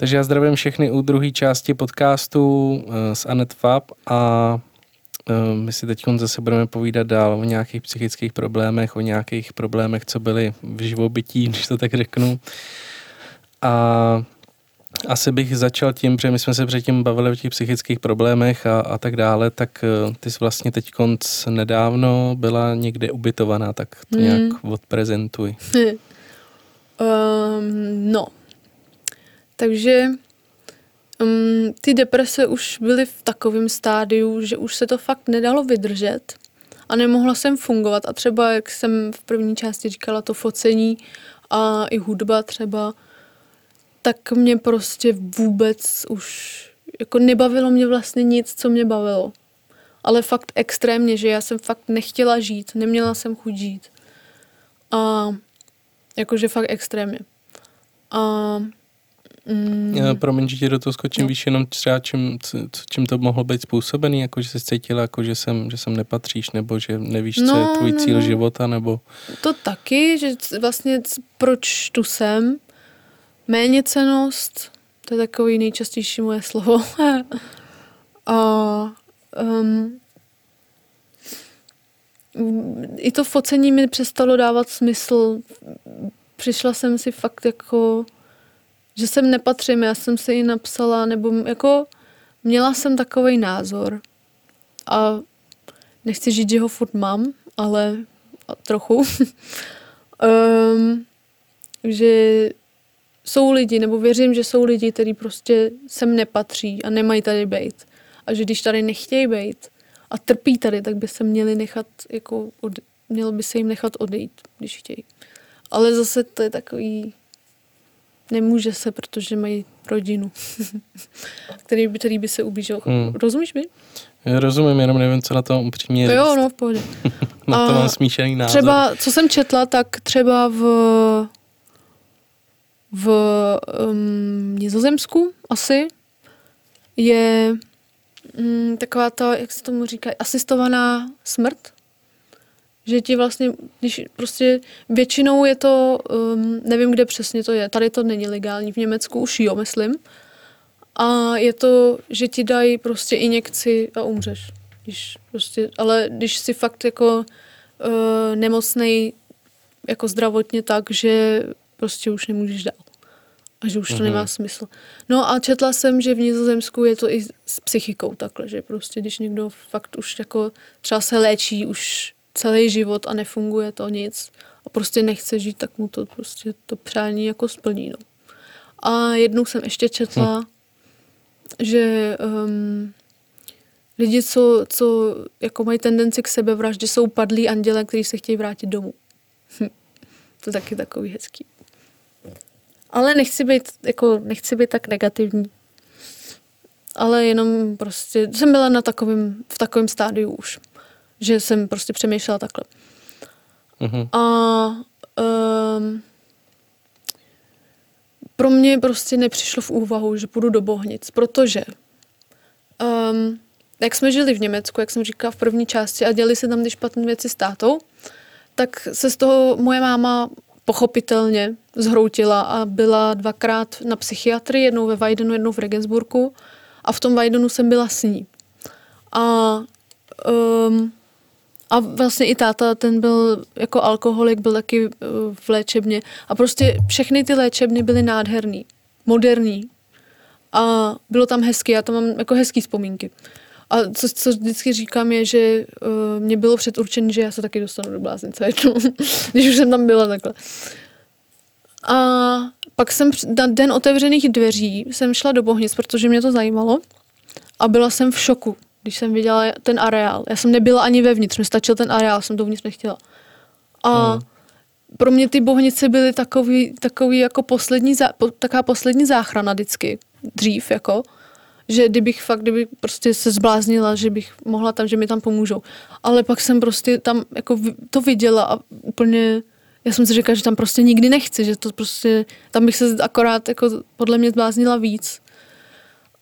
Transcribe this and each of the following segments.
Takže já zdravím všechny u druhé části podcastu uh, s Anet Fab a uh, my si teď zase budeme povídat dál o nějakých psychických problémech, o nějakých problémech, co byly v živobytí, když to tak řeknu. A asi bych začal tím, že my jsme se předtím bavili o těch psychických problémech a, a tak dále, tak uh, ty jsi vlastně teď konc nedávno byla někde ubytovaná, tak to hmm. nějak odprezentuj. um, no, takže um, ty deprese už byly v takovém stádiu, že už se to fakt nedalo vydržet a nemohla jsem fungovat. A třeba, jak jsem v první části říkala, to focení a i hudba třeba, tak mě prostě vůbec už jako nebavilo mě vlastně nic, co mě bavilo. Ale fakt extrémně, že já jsem fakt nechtěla žít, neměla jsem chuť žít. A jakože fakt extrémně. A Mm. Já, promiň, že ti do toho skočím, no. víš jenom třeba čím, čím to mohlo být způsobený, jako že jsi cítila, jako že sem, že sem nepatříš, nebo že nevíš, no, co je tvůj no, cíl no. života, nebo... To taky, že vlastně proč tu jsem, méněcenost, to je takový nejčastější moje slovo. A um, i to focení mi přestalo dávat smysl. Přišla jsem si fakt jako že sem nepatřím, já jsem si ji napsala, nebo jako měla jsem takový názor a nechci říct, že ho furt mám, ale trochu, um, že jsou lidi, nebo věřím, že jsou lidi, kteří prostě sem nepatří a nemají tady být. A že když tady nechtějí být a trpí tady, tak by se měli nechat, jako, od, mělo by se jim nechat odejít, když chtějí. Ale zase to je takový Nemůže se, protože mají rodinu, který, by, který by se ublížil. Hmm. Rozumíš mi? Já rozumím, jenom nevím, co na tom upřímně říct. Jo, no, v pohodě. na to mám smíšený názor. Třeba, co jsem četla, tak třeba v v um, Nizozemsku asi je um, taková ta, jak se tomu říká, asistovaná smrt že ti vlastně, když prostě většinou je to, um, nevím, kde přesně to je, tady to není legální, v Německu už jo, myslím. A je to, že ti dají prostě injekci a umřeš. Když prostě, ale když si fakt jako uh, nemocnej jako zdravotně tak, že prostě už nemůžeš dál. A že už to mm-hmm. nemá smysl. No a četla jsem, že v Nizozemsku je to i s psychikou takhle, že prostě když někdo fakt už jako třeba se léčí už celý život a nefunguje to nic a prostě nechce žít, tak mu to prostě to přání jako splní. No. A jednou jsem ještě četla, hm. že um, lidi, co, co jako mají tendenci k sebevraždě, jsou padlí anděle, kteří se chtějí vrátit domů. Hm. To je taky takový hezký. Ale nechci být, jako, nechci být tak negativní. Ale jenom prostě jsem byla na takovým, v takovém stádiu už že jsem prostě přemýšlela takhle. Mm-hmm. A um, pro mě prostě nepřišlo v úvahu, že půjdu do Bohnic, protože um, jak jsme žili v Německu, jak jsem říkala v první části a děli se tam ty špatné věci s tátou, tak se z toho moje máma pochopitelně zhroutila a byla dvakrát na psychiatrii, jednou ve Weidenu, jednou v Regensburgu a v tom Weidenu jsem byla s ní. A um, a vlastně i táta, ten byl jako alkoholik, byl taky uh, v léčebně. A prostě všechny ty léčebny byly nádherný, moderní. A bylo tam hezky, já tam mám jako hezký vzpomínky. A co, co vždycky říkám je, že uh, mě bylo předurčené, že já se taky dostanu do bláznice jednou, když už jsem tam byla takhle. A pak jsem na den otevřených dveří jsem šla do Bohnic, protože mě to zajímalo a byla jsem v šoku když jsem viděla ten areál. Já jsem nebyla ani vevnitř, mi stačil ten areál, jsem dovnitř nechtěla. A hmm. pro mě ty bohnice byly takový, takový jako poslední, po, taková poslední záchrana vždycky, dřív jako, že kdybych fakt, kdybych prostě se zbláznila, že bych mohla tam, že mi tam pomůžou. Ale pak jsem prostě tam jako to viděla a úplně, já jsem si říkala, že tam prostě nikdy nechci, že to prostě, tam bych se akorát jako podle mě zbláznila víc.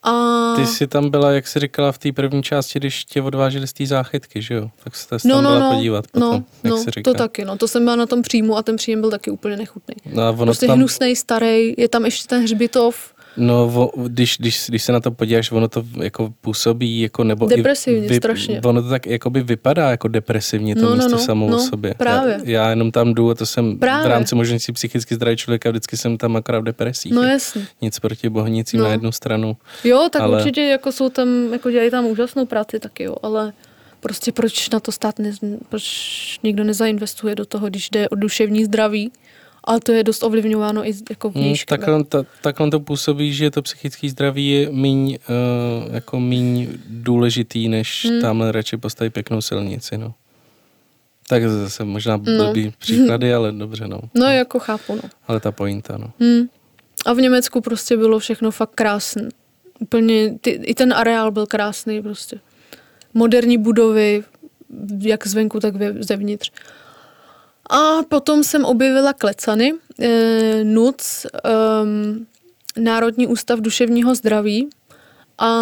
A... Ty jsi tam byla, jak jsi říkala v té první části, když tě odváželi z té záchytky, že jo? Tak jste se no, tam no, byla no, podívat potom, no, jak no, jsi to taky, no. To jsem byla na tom příjmu a ten příjem byl taky úplně nechutný. No a ono prostě tam... hnusnej, starý, je tam ještě ten hřbitov No, vo, když, když, když se na to podíváš, ono to jako působí jako nebo Depresivně, vy, strašně. Ono to tak jakoby vypadá jako depresivně to no, no místo no, no, samou no, sobě. Právě. Já, já, jenom tam jdu a to jsem právě. v rámci možností psychicky zdravý člověka, vždycky jsem tam akorát v depresích. No jasně. Nic proti bohnicím no. na jednu stranu. Jo, tak ale... určitě jako jsou tam, jako dělají tam úžasnou práci taky, jo, ale prostě proč na to stát, ne, proč nikdo nezainvestuje do toho, když jde o duševní zdraví, ale to je dost ovlivňováno i jako vnějškem. Hmm, takhle, ta, takhle to působí, že to psychické zdraví je míň, uh, jako míň důležitý, než hmm. tamhle radši postavit pěknou silnici. No. Tak zase možná no. blbý no. příklady, ale dobře, no. No, jako chápu, no. Ale ta pointa, no. Hmm. A v Německu prostě bylo všechno fakt krásné. Úplně, ty, i ten areál byl krásný prostě. Moderní budovy, jak zvenku, tak zevnitř. A potom jsem objevila klecany, e, NUC, e, Národní ústav duševního zdraví a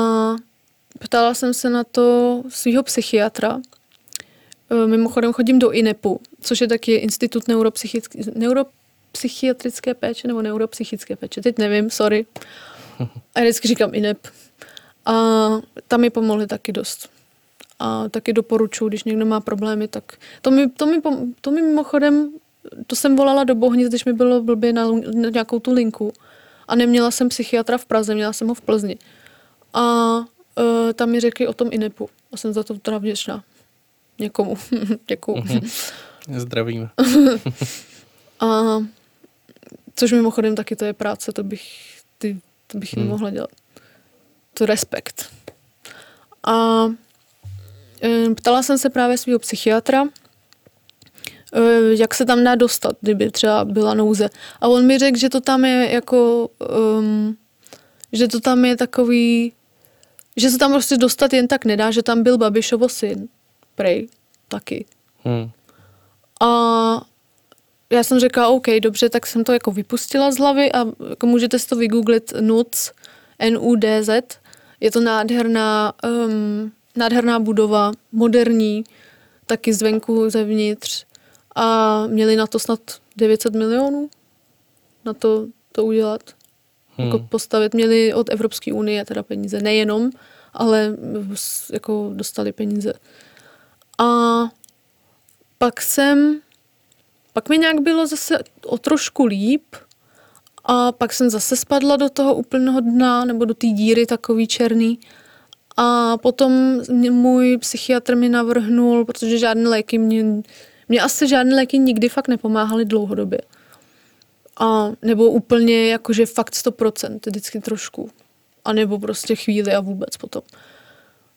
ptala jsem se na to svého psychiatra. E, mimochodem chodím do INEPu, což je taky Institut neuropsychiatrické péče nebo neuropsychické péče. Teď nevím, sorry. A vždycky říkám INEP. A tam mi pomohli taky dost a taky doporučuji, když někdo má problémy, tak to mi, to mi, to mi mimochodem, to jsem volala do Bohnic, když mi bylo blbě na, na nějakou tu linku a neměla jsem psychiatra v Praze, měla jsem ho v Plzni. A uh, tam mi řekli o tom INEPu a jsem za to teda vděčná. Někomu. Děkuju. Mm-hmm. Zdravíme. a což mimochodem taky to je práce, to bych, ty, to bych hmm. nemohla dělat. To respekt. A ptala jsem se právě svého psychiatra, ehm, jak se tam dá dostat, kdyby třeba byla nouze. A on mi řekl, že to tam je jako, um, že to tam je takový, že se tam prostě dostat jen tak nedá, že tam byl Babišovo syn, prej, taky. Hmm. A já jsem řekla, OK, dobře, tak jsem to jako vypustila z hlavy a jako můžete si to vygooglit NUDZ, N-U-D-Z. Je to nádherná um, nádherná budova, moderní, taky zvenku, zevnitř. A měli na to snad 900 milionů na to, to udělat. Hmm. Jako postavit. Měli od Evropské unie teda peníze. Nejenom, ale jako dostali peníze. A pak jsem, pak mi nějak bylo zase o trošku líp a pak jsem zase spadla do toho úplného dna nebo do té díry takový černý a potom můj psychiatr mi navrhnul, protože žádné léky mě, mě asi žádné léky nikdy fakt nepomáhaly dlouhodobě. A nebo úplně jakože fakt 100%, vždycky trošku. A nebo prostě chvíli a vůbec potom.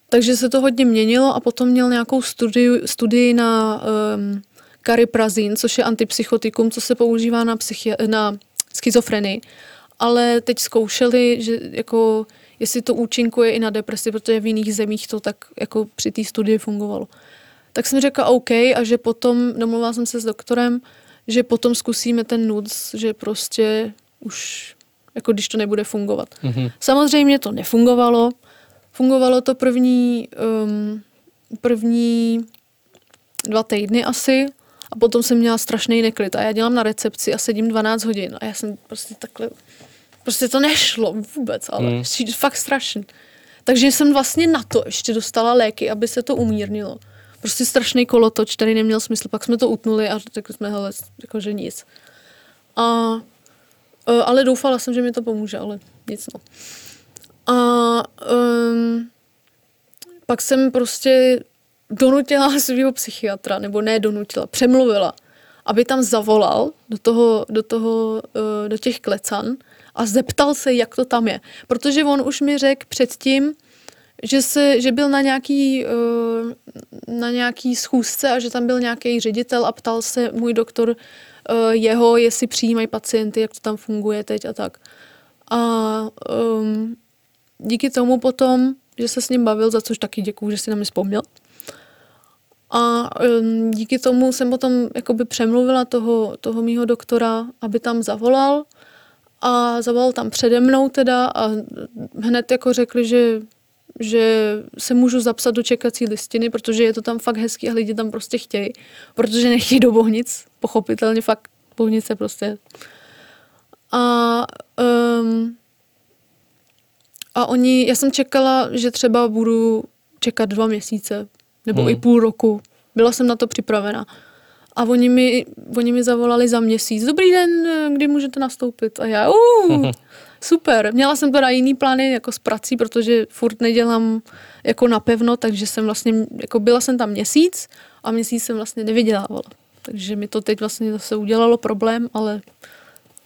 Takže se to hodně měnilo a potom měl nějakou studii, studii na um, kariprazin, což je antipsychotikum, co se používá na, psychi- na schizofrenii. Ale teď zkoušeli, že jako jestli to účinkuje i na depresi, protože v jiných zemích to tak jako při té studii fungovalo. Tak jsem řekla OK a že potom, domluvila jsem se s doktorem, že potom zkusíme ten NUDS, že prostě už, jako když to nebude fungovat. Mm-hmm. Samozřejmě to nefungovalo. Fungovalo to první, um, první dva týdny asi a potom jsem měla strašný neklid a já dělám na recepci a sedím 12 hodin a já jsem prostě takhle Prostě to nešlo vůbec, ale mm. fakt strašně. Takže jsem vlastně na to ještě dostala léky, aby se to umírnilo. Prostě strašný kolotoč, který neměl smysl. Pak jsme to utnuli a řekli jsme, hele, jakože nic. A, e, ale doufala jsem, že mi to pomůže, ale nic no. A um, pak jsem prostě donutila svého psychiatra, nebo ne donutila, přemluvila, aby tam zavolal do toho, do toho, e, do těch klecan a zeptal se, jak to tam je. Protože on už mi řekl předtím, že, se, že byl na nějaký, eh, na nějaký schůzce a že tam byl nějaký ředitel a ptal se můj doktor eh, jeho, jestli přijímají pacienty, jak to tam funguje teď a tak. A um, díky tomu potom, že se s ním bavil, za což taky děkuju, že si na mě vzpomněl. A um, díky tomu jsem potom jakoby přemluvila toho, toho mýho doktora, aby tam zavolal a zavolal tam přede mnou teda a hned jako řekli, že, že se můžu zapsat do čekací listiny, protože je to tam fakt hezký a lidi tam prostě chtějí, protože nechtějí do Bohnic, pochopitelně fakt Bohnice prostě. A um, A oni, já jsem čekala, že třeba budu čekat dva měsíce nebo Hmm. i půl roku. Byla jsem na to připravena. A oni mi, oni mi zavolali za měsíc. Dobrý den, kdy můžete nastoupit? A já, uh, super. Měla jsem teda jiný plány jako s prací, protože furt nedělám jako napevno, takže jsem vlastně, jako byla jsem tam měsíc a měsíc jsem vlastně nevydělávala. Takže mi to teď vlastně zase udělalo problém, ale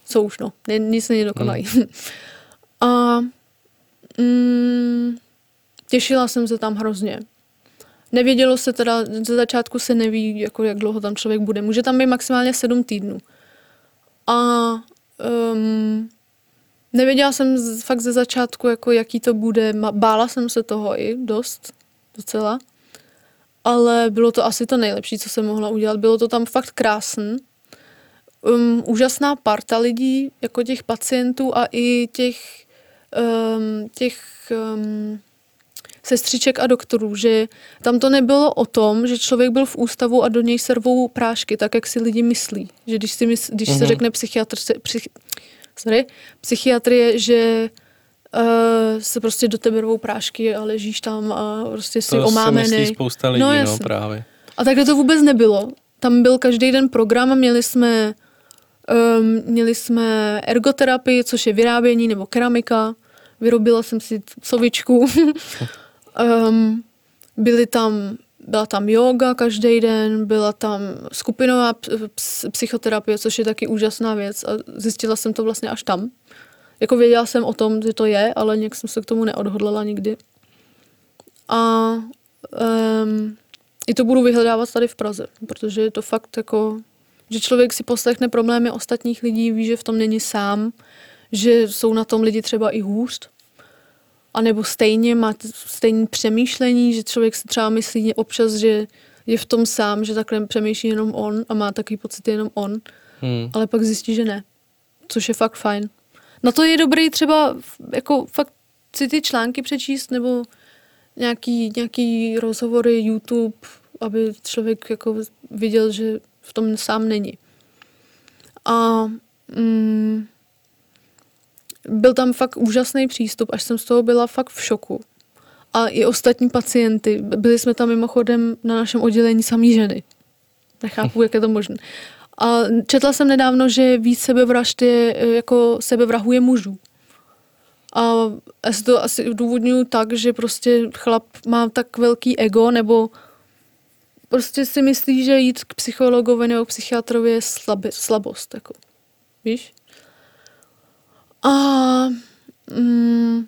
co už no, nic není dokonalý. a mm, těšila jsem se tam hrozně. Nevědělo se teda, ze začátku se neví, jako jak dlouho tam člověk bude. Může tam být maximálně sedm týdnů. A um, nevěděla jsem fakt ze začátku, jako jaký to bude. Bála jsem se toho i dost, docela. Ale bylo to asi to nejlepší, co jsem mohla udělat. Bylo to tam fakt krásný. Um, úžasná parta lidí, jako těch pacientů a i těch, um, těch um, sestřiček a doktorů, že tam to nebylo o tom, že člověk byl v ústavu a do něj servou prášky, tak jak si lidi myslí. Že když, si mysl, když mm-hmm. se Mhm. řekne psychiatr, se, psych, sorry, psychiatrie, že uh, se prostě do tebe rvou prášky a ležíš tam a prostě si To omámený. myslí spousta lidí, No, no, no právě. A takhle to vůbec nebylo. Tam byl každý den program a měli jsme, um, měli jsme ergoterapii, což je vyrábění nebo keramika. Vyrobila jsem si sovičku. um, byly tam, byla tam yoga každý den, byla tam skupinová psychoterapie, což je taky úžasná věc a zjistila jsem to vlastně až tam. Jako věděla jsem o tom, že to je, ale nějak jsem se k tomu neodhodlala nikdy. A um, i to budu vyhledávat tady v Praze, protože je to fakt jako, že člověk si poslechne problémy ostatních lidí, ví, že v tom není sám, že jsou na tom lidi třeba i hůř, a nebo stejně má stejné přemýšlení, že člověk si třeba myslí občas, že je v tom sám, že takhle přemýšlí jenom on a má takový pocit jenom on, Hmm. ale pak zjistí, že ne, což je fakt fajn. Na to je dobrý třeba jako fakt si ty články přečíst nebo nějaký, nějaký rozhovory YouTube, aby člověk jako viděl, že v tom sám není. A mm, byl tam fakt úžasný přístup, až jsem z toho byla fakt v šoku. A i ostatní pacienty. Byli jsme tam mimochodem na našem oddělení samý ženy. Nechápu, jak je to možné. A četla jsem nedávno, že víc sebevražd je e, jako sebevrahuje mužů. A já si to asi udůvodňuji tak, že prostě chlap má tak velký ego, nebo prostě si myslí, že jít k psychologovi nebo k psychiatrovi je slabost. Jako. Víš? A mm,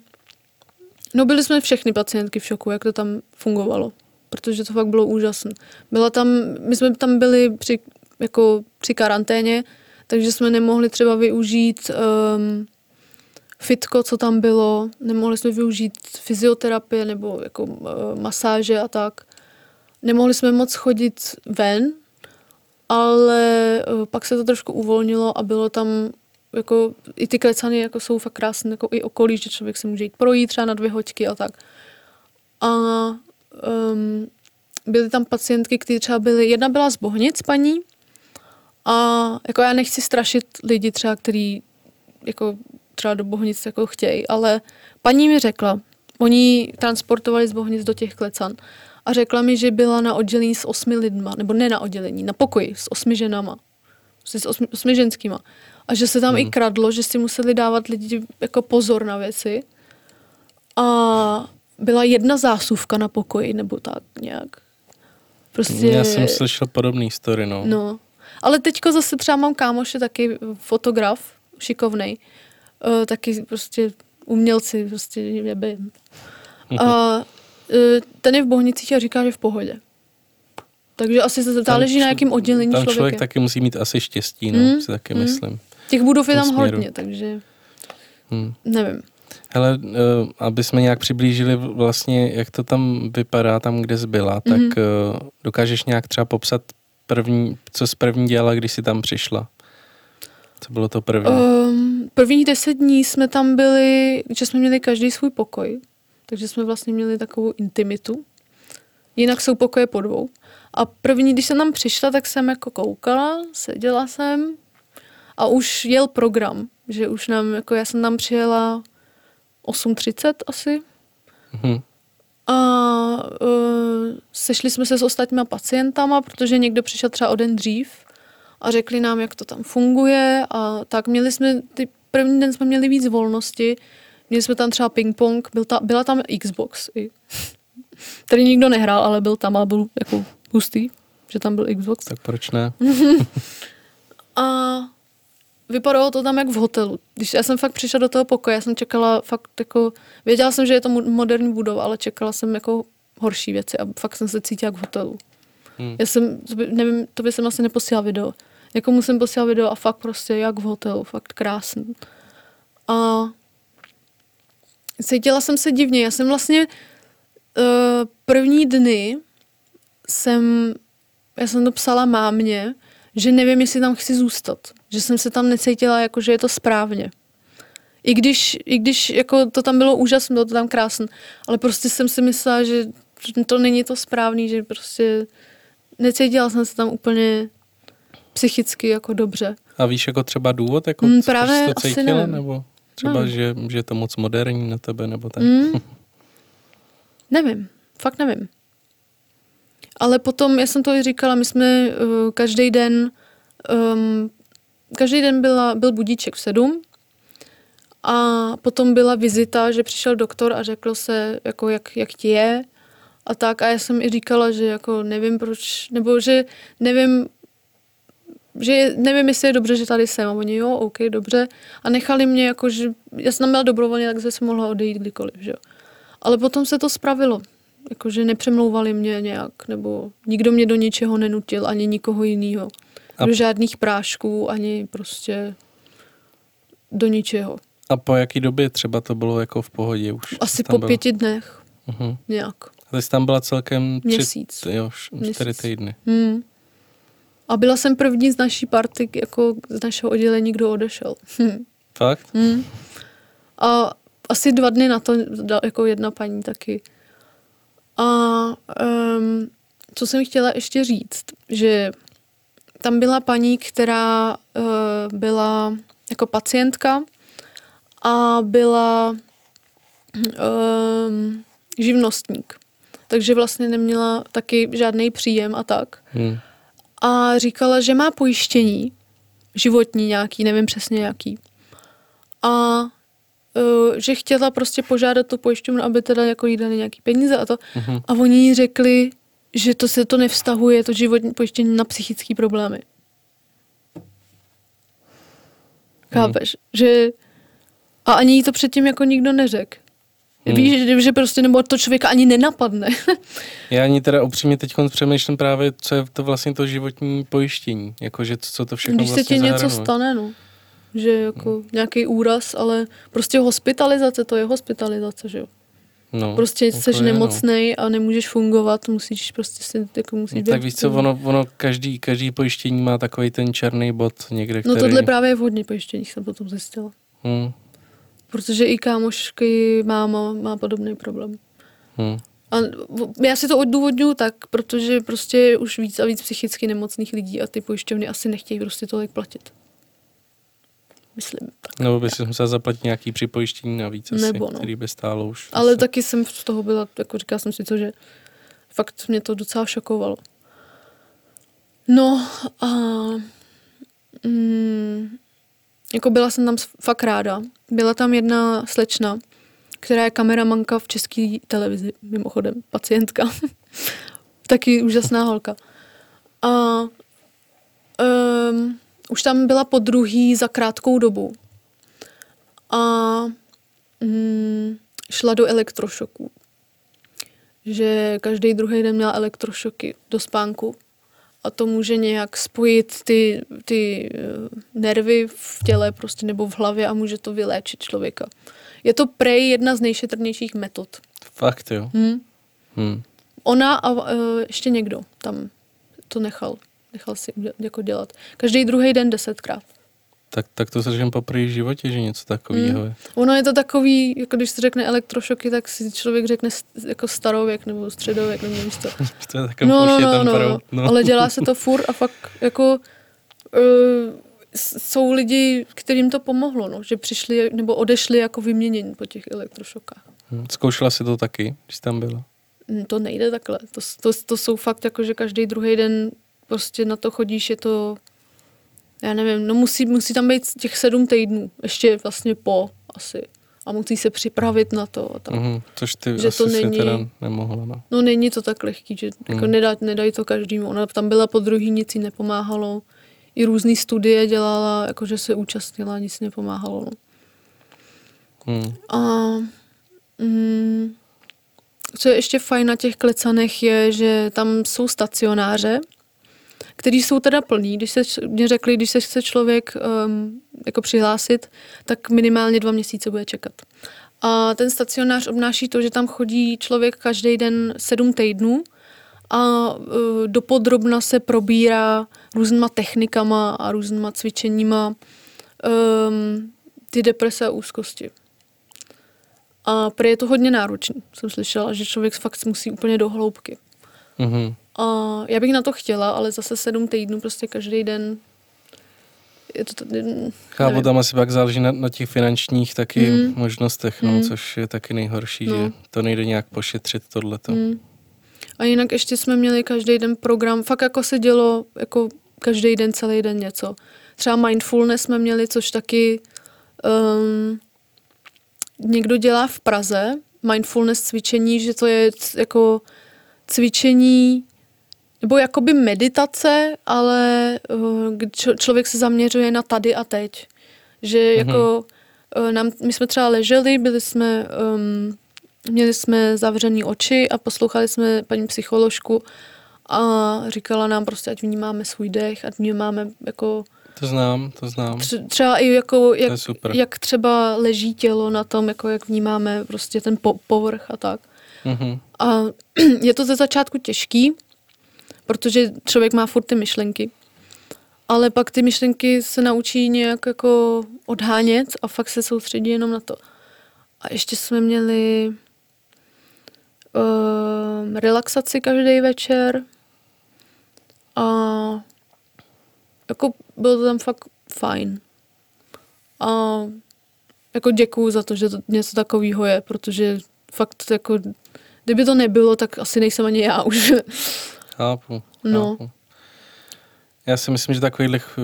no byli jsme všechny pacientky v šoku, jak to tam fungovalo. Protože to fakt bylo úžasné. Byla tam, my jsme tam byli při, jako při karanténě, takže jsme nemohli třeba využít um, fitko, co tam bylo, nemohli jsme využít fyzioterapie nebo jako uh, masáže a tak. Nemohli jsme moc chodit ven, ale uh, pak se to trošku uvolnilo a bylo tam jako i ty klecany jako jsou fakt krásné, jako i okolí, že člověk se může jít projít třeba na dvě hoďky a tak. A um, byly tam pacientky, které třeba byly, jedna byla z Bohnic paní a jako já nechci strašit lidi třeba, který jako třeba do Bohnic jako chtějí, ale paní mi řekla, oni transportovali z Bohnic do těch klecan a řekla mi, že byla na oddělení s osmi lidma, nebo ne na oddělení, na pokoji s osmi ženama, s osmi, osmi ženskýma. A že se tam Mhm. i kradlo, že si museli dávat lidi jako pozor na věci. A byla jedna zásuvka na pokoji, nebo tak nějak. Prostě... Já jsem slyšel podobný story, no. No. Ale teďko zase třeba mám kámoše taky fotograf, šikovnej. Uh, taky prostě umělci, prostě nevím. A uh, ten je v Bohnicích a říká, že v pohodě. Takže asi se záleží Tam na jakém oddělení Tam člověk, člověk je. taky musí mít asi štěstí, no, Mm, si taky mm. myslím. Těch budov je tam směru. hodně, takže Hmm. nevím. Hele, uh, aby jsme nějak přiblížili vlastně, jak to tam vypadá, tam, kde jsi byla, tak Mhm. uh, dokážeš nějak třeba popsat první, co jsi první dělala, když jsi tam přišla? Co bylo to první? Um, prvních deset dní jsme tam byli, že jsme měli každý svůj pokoj, takže jsme vlastně měli takovou intimitu. Jinak jsou pokoje po dvou. A první, když jsem tam přišla, tak jsem jako koukala, seděla jsem a už jel program, že už nám, jako já jsem tam přijela 8.30 asi. Mhm. A uh, sešli jsme se s ostatníma pacientama, protože někdo přišel třeba o den dřív a řekli nám, jak to tam funguje a tak měli jsme, ty první den jsme měli víc volnosti, měli jsme tam třeba ping-pong, byl ta, byla tam Xbox i. Tady nikdo nehrál, ale byl tam a byl jako hustý, že tam byl Xbox. Tak proč ne? A vypadalo to tam jak v hotelu. Když já jsem fakt přišla do toho pokoje, já jsem čekala fakt jako, věděla jsem, že je to mo- moderní budova, ale čekala jsem jako horší věci a fakt jsem se cítila jak v hotelu. Hmm. Já jsem, nevím, to by jsem asi neposílala video. Jako musím posílat video a fakt prostě jak v hotelu, fakt krásný. A cítila jsem se divně. Já jsem vlastně uh, první dny jsem, já jsem to psala mámě, že nevím, jestli tam chci zůstat. Že jsem se tam necítila, jako, že je to správně. I když, i když jako to tam bylo úžasné, bylo to tam krásné, ale prostě jsem si myslela, že to není to správný, že prostě necítila jsem se tam úplně psychicky jako dobře. A víš jako třeba důvod, jako Mm, co právě to asi cítila, nevím. nebo třeba, Nevím. že, že je to moc moderní na tebe, nebo tak? Mm. Nevím, fakt nevím. Ale potom, já jsem to i říkala, my jsme uh, každý den, um, každý den byla, byl budíček v sedm a potom byla vizita, že přišel doktor a řekl se, jako jak, jak ti je a tak. A já jsem i říkala, že jako nevím proč, nebo že nevím, že nevím, jestli je dobře, že tady jsem. A oni, jo, OK, dobře. A nechali mě, jako, že já jsem tam byla dobrovolně, takže jsem mohla odejít kdykoliv, že jo. Ale potom se to spravilo. Jakože nepřemlouvali mě nějak, nebo nikdo mě do ničeho nenutil, ani nikoho jiného. A- Do žádných prášků, ani prostě do ničeho. A po jaký době třeba to bylo jako v pohodě už? Asi po bylo? pěti dnech Uh-huh. nějak. A ty jsi tam byla celkem tři, Měsíc. Jo, čtyři Měsíc. týdny. Hmm. A byla jsem první z naší party, jako z našeho oddělení, kdo odešel. Hm. Fakt? Hmm. A asi dva dny na to jako jedna paní taky. A um, co jsem chtěla ještě říct, že tam byla paní, která uh, byla jako pacientka a byla um, živnostník. Takže vlastně neměla taky žádný příjem a tak. Hmm. A říkala, že má pojištění, životní nějaký, nevím přesně jaký. A že chtěla prostě požádat tu pojišťovnu, aby teda jako jí dali nějaký peníze a to. Mhm. A oni jí řekli, že to se to nevztahuje, to životní pojištění na psychické problémy. Chápeš? Že a ani jí to předtím jako nikdo neřekl. Hmm. Víš, že, že prostě, nebo to člověka ani nenapadne. Já ani teda upřímně teď přemýšlím právě, co je to vlastně to životní pojištění. Jakože co to všechno Když se vlastně ti něco zahrnuje. stane, no. Že jako nějaký úraz, ale prostě hospitalizace, to je hospitalizace, že jo. No, Prostě jako jsi je, no. nemocnej a nemůžeš fungovat, musíš prostě si, jako musíš No, tak víš co, ono, ono každý, každý pojištění má takový ten černý bod někde, No který... tohle právě je vhodně pojištění, jsem potom zjistila. Hmm, Protože i kámošky máma má podobný problém. hmm. A v- já si to odůvodňuji tak, protože prostě je už víc a víc psychicky nemocných lidí a ty pojišťovny asi nechtějí prostě tolik platit. Myslím. Tak. Nebo by si musel zaplatit nějaký připojištění navíc asi, Nebo no. který by stálo už. Ale asi. taky jsem z toho byla, jako říkala jsem si to, že fakt mě to docela šokovalo. No a mm, jako byla jsem tam fakt ráda. Byla tam jedna slečna, která je kameramanka v české televizi, mimochodem, pacientka. Taky úžasná holka. A um, už tam byla po druhý za krátkou dobu. A mm, šla do elektrošoku. Že každý druhý den měla elektrošoky do spánku a to může nějak spojit ty, ty eh, nervy v těle prostě nebo v hlavě a může to vyléčit člověka. Je to prej jedna z nejšetrnějších metod. Fakt jo. Hm? Hmm. Ona a uh, ještě někdo tam to nechal. Nechal si jako dělat. Každý druhý den desetkrát. Tak, tak to slyším poprvé v životě, že něco takového je. Ono je to takový, jako když se řekne elektrošoky, tak si člověk řekne jako starověk nebo středověk nebo nevím co. To je takový No, no, no, tam no, parou. no, ale dělá se to furt a fakt jako uh, jsou lidi, kterým to pomohlo, no, že přišli nebo odešli jako vyměnění po těch elektrošokách. Hm. Zkoušela si to taky, když tam byla? Hm, To nejde takhle. To, to, to jsou fakt jako, že každý druhý den prostě na to chodíš, je to, já nevím, no musí, musí tam být těch sedm týdnů, ještě vlastně po asi. A musí se připravit na to. A tak. Mhm. Což ty Že asi to si není- teda nemohla, no. No není to tak lehký, že jako Hmm. nedá, nedají to každému. Ona tam byla po druhý, nic jí nepomáhalo. I různé studie dělala, jakože se účastnila, nic nepomáhalo. No. Hm. A mm, co je ještě fajn na těch klecanech je, že tam jsou stacionáře, který jsou teda plný. Když se, mě řekli, když se chce člověk um, jako přihlásit, tak minimálně dva měsíce bude čekat. A ten stacionář obnáší to, že tam chodí člověk každý den sedm týdnů a uh, dopodrobna se probírá různýma technikama a různýma cvičeníma um, ty deprese a úzkosti. A prý je to hodně náročný. Jsem slyšela, že člověk fakt musí úplně do hloubky. Mhm. A já bych na to chtěla, ale zase sedm týdnů, prostě každý den. Je to, nevím. Chápu, tam asi pak záleží na, na těch finančních taky Mm. možnostech, no, Mm. což je taky nejhorší, No. že to nejde nějak pošetřit tohleto. Mm. A jinak ještě jsme měli každý den program, fakt jako se dělo jako každý den, celý den něco. Třeba mindfulness jsme měli, což taky um, někdo dělá v Praze, mindfulness cvičení, že to je jako cvičení nebo jakoby meditace, ale č- člověk se zaměřuje na tady a teď. Že Mhm. jako uh, nám, my jsme třeba leželi, byli jsme, um, měli jsme zavřený oči a poslouchali jsme paní psycholožku a říkala nám prostě, ať vnímáme svůj dech, ať vnímáme jako To znám, to znám. tře- třeba i jako, jak, jak třeba leží tělo na tom, jako jak vnímáme prostě ten po- povrch a tak. Mhm. A je to ze začátku těžký, protože člověk má furt ty myšlenky. Ale pak ty myšlenky se naučí nějak jako odhánět a fakt se soustředí jenom na to. A ještě jsme měli um, relaxaci každý večer. A jako bylo to tam fakt fajn. A jako děkuju za to, že to něco takového je, protože fakt jako, kdyby to nebylo, tak asi nejsem ani já už. Chápu, No. chápu. Já si myslím, že takových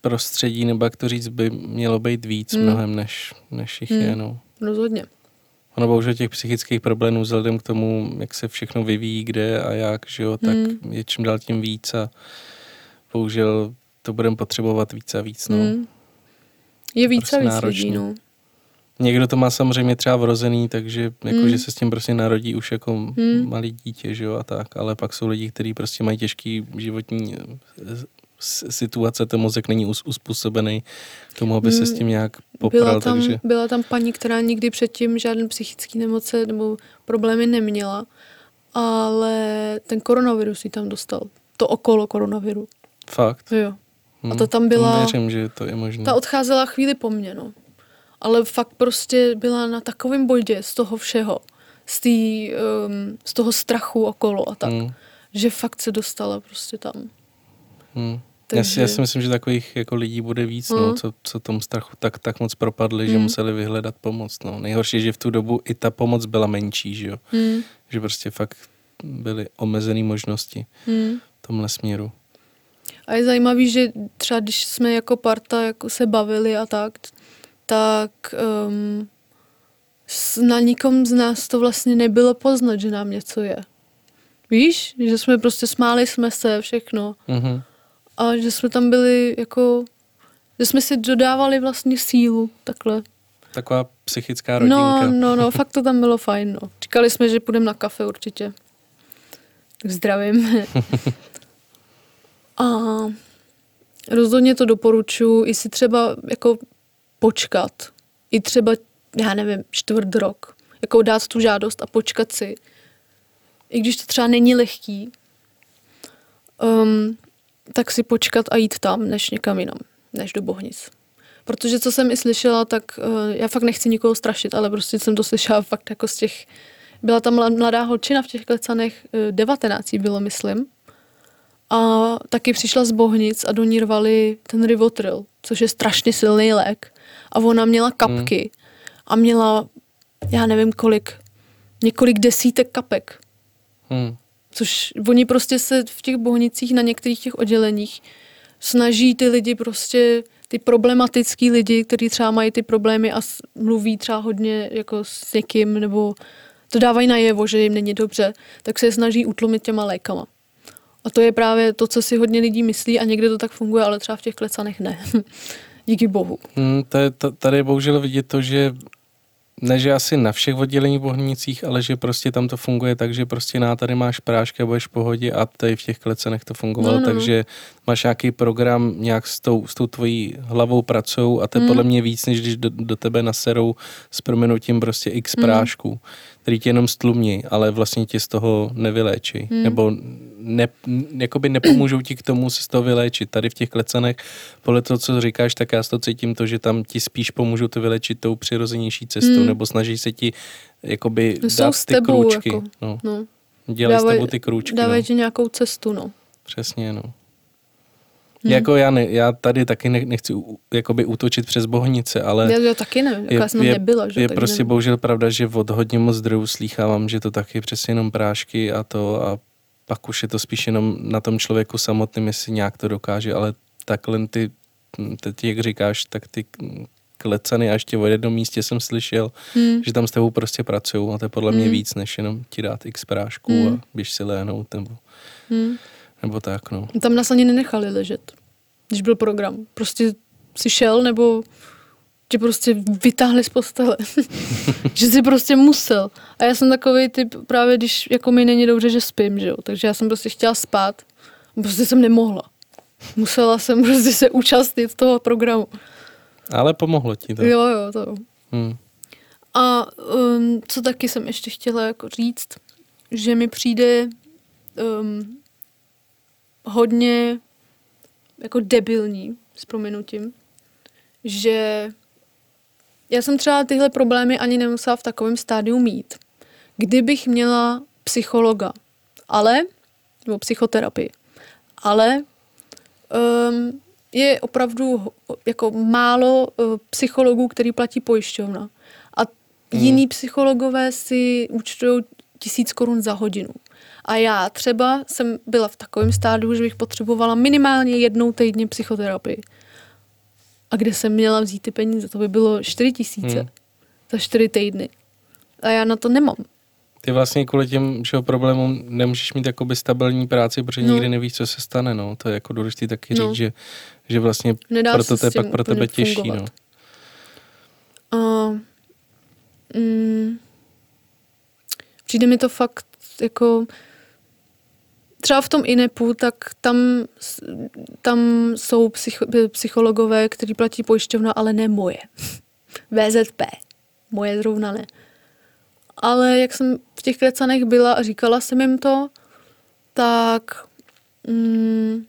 prostředí, nebo jak to říct, by mělo být víc Hmm. mnohem, než, než jich Hmm. je. No. Rozhodně. Ono bohužel těch psychických problémů vzhledem k tomu, jak se všechno vyvíjí, kde a jak, že jo, tak Hmm. je čím dál tím víc a bohužel to budeme potřebovat víc a víc. No. Hmm. Je víc prostě a víc náročný. lidí, no. Někdo to má samozřejmě třeba vrozený, takže jako, Hmm. že se s tím prostě narodí už jako Hmm. malý dítě, že jo, a tak, ale pak jsou lidi, kteří prostě mají těžký životní eh, situace, ten mozek není us- uspůsobený k tomu, aby se Hmm. s tím nějak popral, Byla tam, takže byla tam paní, která nikdy předtím žádné psychické nemoce nebo problémy neměla, ale ten koronavirus ji tam dostal. To okolo koronaviru. fakt. Jo. Hm, ta tam tomu byla- Věřím, že to je možné. Ta odcházela chvíli po mně, no. Ale fakt prostě byla na takovém bodě z toho všeho. Z, tý, um, z toho strachu okolo a tak. Hm, Že fakt se dostala prostě tam. hm. Já, si, já si myslím, že takových jako lidí bude víc, no, Mhm. co, co tomu strachu tak, tak moc propadli, že Mhm. museli vyhledat pomoc. No. Nejhorší je, že v tu dobu i ta pomoc byla menší, že jo. Hmm. Že prostě fakt byly omezené možnosti Hmm. v tomhle směru. A je zajímavý, že třeba když jsme jako parta jako se bavili a tak, tak um, na nikom z nás to vlastně nebylo poznat, že nám něco je. Víš? Že jsme prostě smáli jsme se, všechno. Mhm. A že jsme tam byli jako, že jsme si dodávali vlastně sílu, takhle. Taková psychická rodinka. No, no, no, fakt to tam bylo fajn, no. Říkali jsme, že půjdeme na kafe určitě. Tak zdravím. A rozhodně to doporučuji, i si třeba jako počkat. I třeba, já nevím, čtvrt rok. Jako dát tu žádost a počkat si. I když to třeba není lehký, um, tak si počkat a jít tam, než někam jinam, než do Bohnic. Protože co jsem i slyšela, tak uh, já fakt nechci nikoho strašit, ale prostě jsem to slyšela fakt jako z těch... Byla tam mla- mladá holčina v těch klecanech, uh, 19 jí bylo, myslím. A taky přišla z Bohnic a do ní rvali ten Rivotril, což je strašně silný lék. A ona měla kapky a měla, já nevím kolik, několik desítek kapek. Hmm. Což oni prostě se v těch bohnicích na některých těch odděleních snaží ty lidi prostě, ty problematický lidi, kteří třeba mají ty problémy a mluví třeba hodně jako s někým, nebo to dávají najevo, že jim není dobře, tak se je snaží utlumit těma lékama. A to je právě to, co si hodně lidí myslí a někde to tak funguje, ale třeba v těch klecanech ne. Díky bohu. Hmm, tady je bohužel vidět to, že ne, že asi na všech odděleních bohnicích, ale že prostě tam to funguje tak, že prostě na tady máš prášky a budeš v pohodě a tady v těch klecenech to fungovalo, No, no, takže máš nějaký program, nějak s tou, s tou tvojí hlavou pracují a to je Hmm. podle mě víc, než když do, do tebe naserou s proměnutím prostě x Hmm. prášků, který tě jenom stlumí, ale vlastně tě z toho nevyléčí. Hmm. Nebo ne, jakoby nepomůžou ti k tomu se z toho vyléčit. Tady v těch klecenech, podle toho, co říkáš, tak já toho cítím to, že tam ti spíš pomůžou to vylečit tou přirozenější cestou, Hmm. nebo snaží se ti jakoby Jsou dát ty tebou, krůčky. jako. No. No, Dělají s tebou ty krůčky. dávají no. ti nějakou cestu, no. Přesně, no. Hmm. Jako já, ne, já tady taky ne, nechci jakoby útočit přes bohnice, ale Já, já taky nevím, jako já jsem tam nebyla, že? je takže prostě nevím. bohužel pravda, že od hodně moc zdrojů slýchávám, že to taky přesně jenom prášky a to a pak už je to spíš jenom na tom člověku samotným, jestli nějak to dokáže, ale takhle ty, teď jak říkáš, tak ty klecany a ještě o jednom místě jsem slyšel, Hmm. že tam s tebou prostě pracují a to je podle mě Hmm. víc, než jenom ti dát x prášků Hmm. a běž si léhnout nebo, Hmm. Nebo tak, no. Tam nás ani nenechali ležet, když byl program. Prostě si šel nebo tě prostě vytáhli z postele. že jsi prostě musel. A já jsem takový typ, právě když jako mi není dobře, že spím, že jo. Takže já jsem prostě chtěla spát. Prostě jsem nemohla. Musela jsem prostě se účastnit toho programu. Ale pomohlo ti to. Jo, jo, to. Hmm. A um, co taky jsem ještě chtěla jako říct, že mi přijde um, hodně jako debilní, s prominutím, že já jsem třeba tyhle problémy ani nemusela v takovém stádiu mít. Kdybych měla psychologa, ale, nebo psychoterapii, ale um, je opravdu jako málo uh, psychologů, který platí pojišťovna. A Hmm. jiný psychologové si účtují tisíc korun za hodinu. A já třeba jsem byla v takovém stádiu, že bych potřebovala minimálně jednou týdně psychoterapii. A kde jsem měla vzít ty peníze? To by bylo 4 tisíce Hmm. za 4 týdny. A já na to nemám. Ty vlastně kvůli těm všeho problémům nemůžeš mít jakoby stabilní práci, protože No. nikdy nevíš, co se stane, no. To je jako důležité taky No. říct, že, že vlastně Nedá proto to je pak pro tebe těžší, no. A, mm, přijde mi to fakt jako třeba v tom INEPu, tak tam, tam jsou psych, psychologové, kteří platí pojišťovna, ale ne moje. VZP. Moje zrovna ne. Ale jak jsem v těch klecanech byla a říkala jsem jim to, tak mm,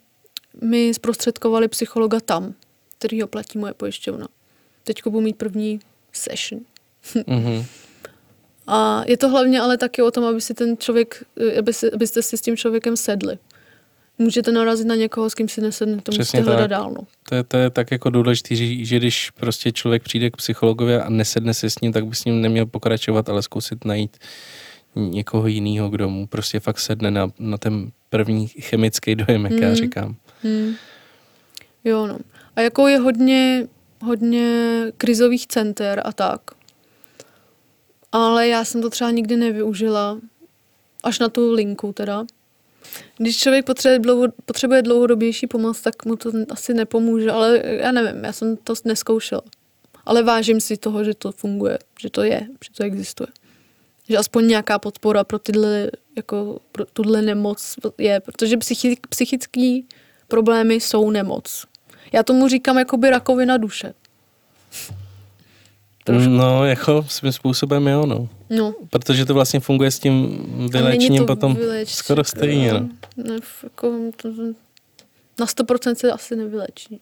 mi zprostředkovali psychologa tam, který ho platí moje pojišťovna. Teď budu mít první session. Mhm. A je to hlavně ale taky o tom, aby si ten člověk, eh, aby si, abyste si s tím člověkem sedli. Můžete narazit na někoho, s kým si nesednete, to Přesně musíte hledat dál. No. To je, to je tak jako důležité, že, že když prostě člověk přijde k psychologovi a nesedne se s ním, tak by s ním neměl pokračovat, ale zkusit najít někoho jiného, kdo mu prostě fakt sedne na, na ten první chemický dojem, jak já Hmm. říkám. Hmm. Jo, no. A jako je hodně, hodně krizových center a tak. Ale já jsem to třeba nikdy nevyužila. Až na tu linku teda. Když člověk potřebuje, dlouho, potřebuje dlouhodobější pomoc, tak mu to asi nepomůže, ale já nevím, já jsem to neskoušela. Ale vážím si toho, že to funguje, že to je, že to existuje. Že aspoň nějaká podpora pro tyhle, jako pro tuhle nemoc je, protože psychi, psychické problémy jsou nemoc. Já tomu říkám jakoby rakovina duše. Trošku. No, jako svým způsobem jo, no. No, Protože to vlastně funguje s tím vyléčením to potom vyléč- skoro stejně, no. Ne, jako, to, na 100% se asi nevylečí.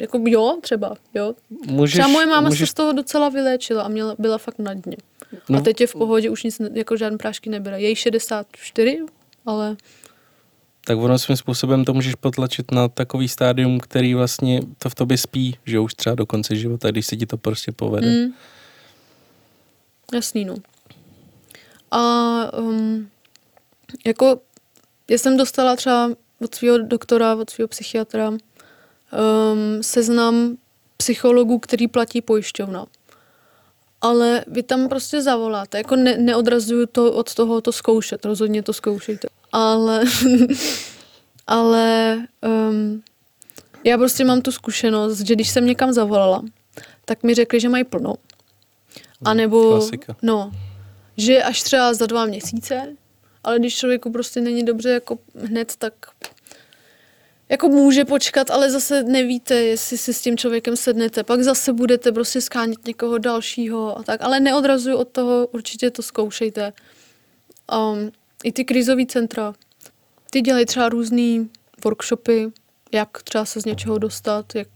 Jako jo, třeba, jo. Můžeš, Třeba moje máma můžeš, se z toho docela vyléčila a měla, byla fakt na dně. No. A teď je v pohodě, už nic, jako žádné prášky nebere. Její 64, ale tak ono svým způsobem to můžeš potlačit na takový stádium, který vlastně to v tobě spí, že už třeba do konce života, když se ti to prostě povede. Mm. Jasný, no. A um, jako já jsem dostala třeba od svého doktora, od svého psychiatra um, seznam psychologů, který platí pojišťovna. Ale vy tam prostě zavoláte. Jako ne, neodrazuju to od toho to zkoušet, rozhodně to zkoušejte. Ale, ale um, já prostě mám tu zkušenost, že když jsem někam zavolala, tak mi řekli, že mají plno. A nebo, Klasika. no, že až třeba za dva měsíce, ale když člověku prostě není dobře jako hned, tak jako může počkat, ale zase nevíte, jestli si s tím člověkem sednete. Pak zase budete prostě skánit někoho dalšího a tak. Ale neodrazuju od toho, určitě to zkoušejte. Um, I ty krizové centra, ty dělají třeba různý workshopy, jak třeba se z něčeho dostat, jak,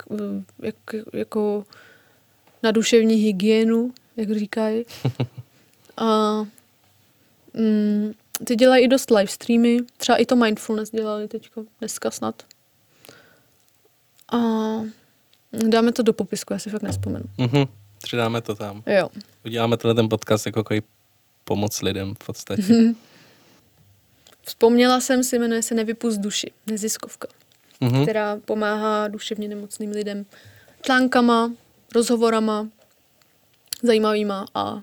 jak jako na duševní hygienu, jak říkají. A mm, ty dělají i dost live streamy, třeba i to mindfulness dělali teďko, dneska snad. A dáme to do popisku, já si fakt nespomenu. Mhm. Přidáme to tam. Jo. Uděláme tenhle ten podcast jako takový pomoc lidem v podstatě. Vzpomněla jsem si, jmenuje se Nevypust duši, neziskovka, Mhm. která pomáhá duševně nemocným lidem článkama, rozhovorama, zajímavýma a uh,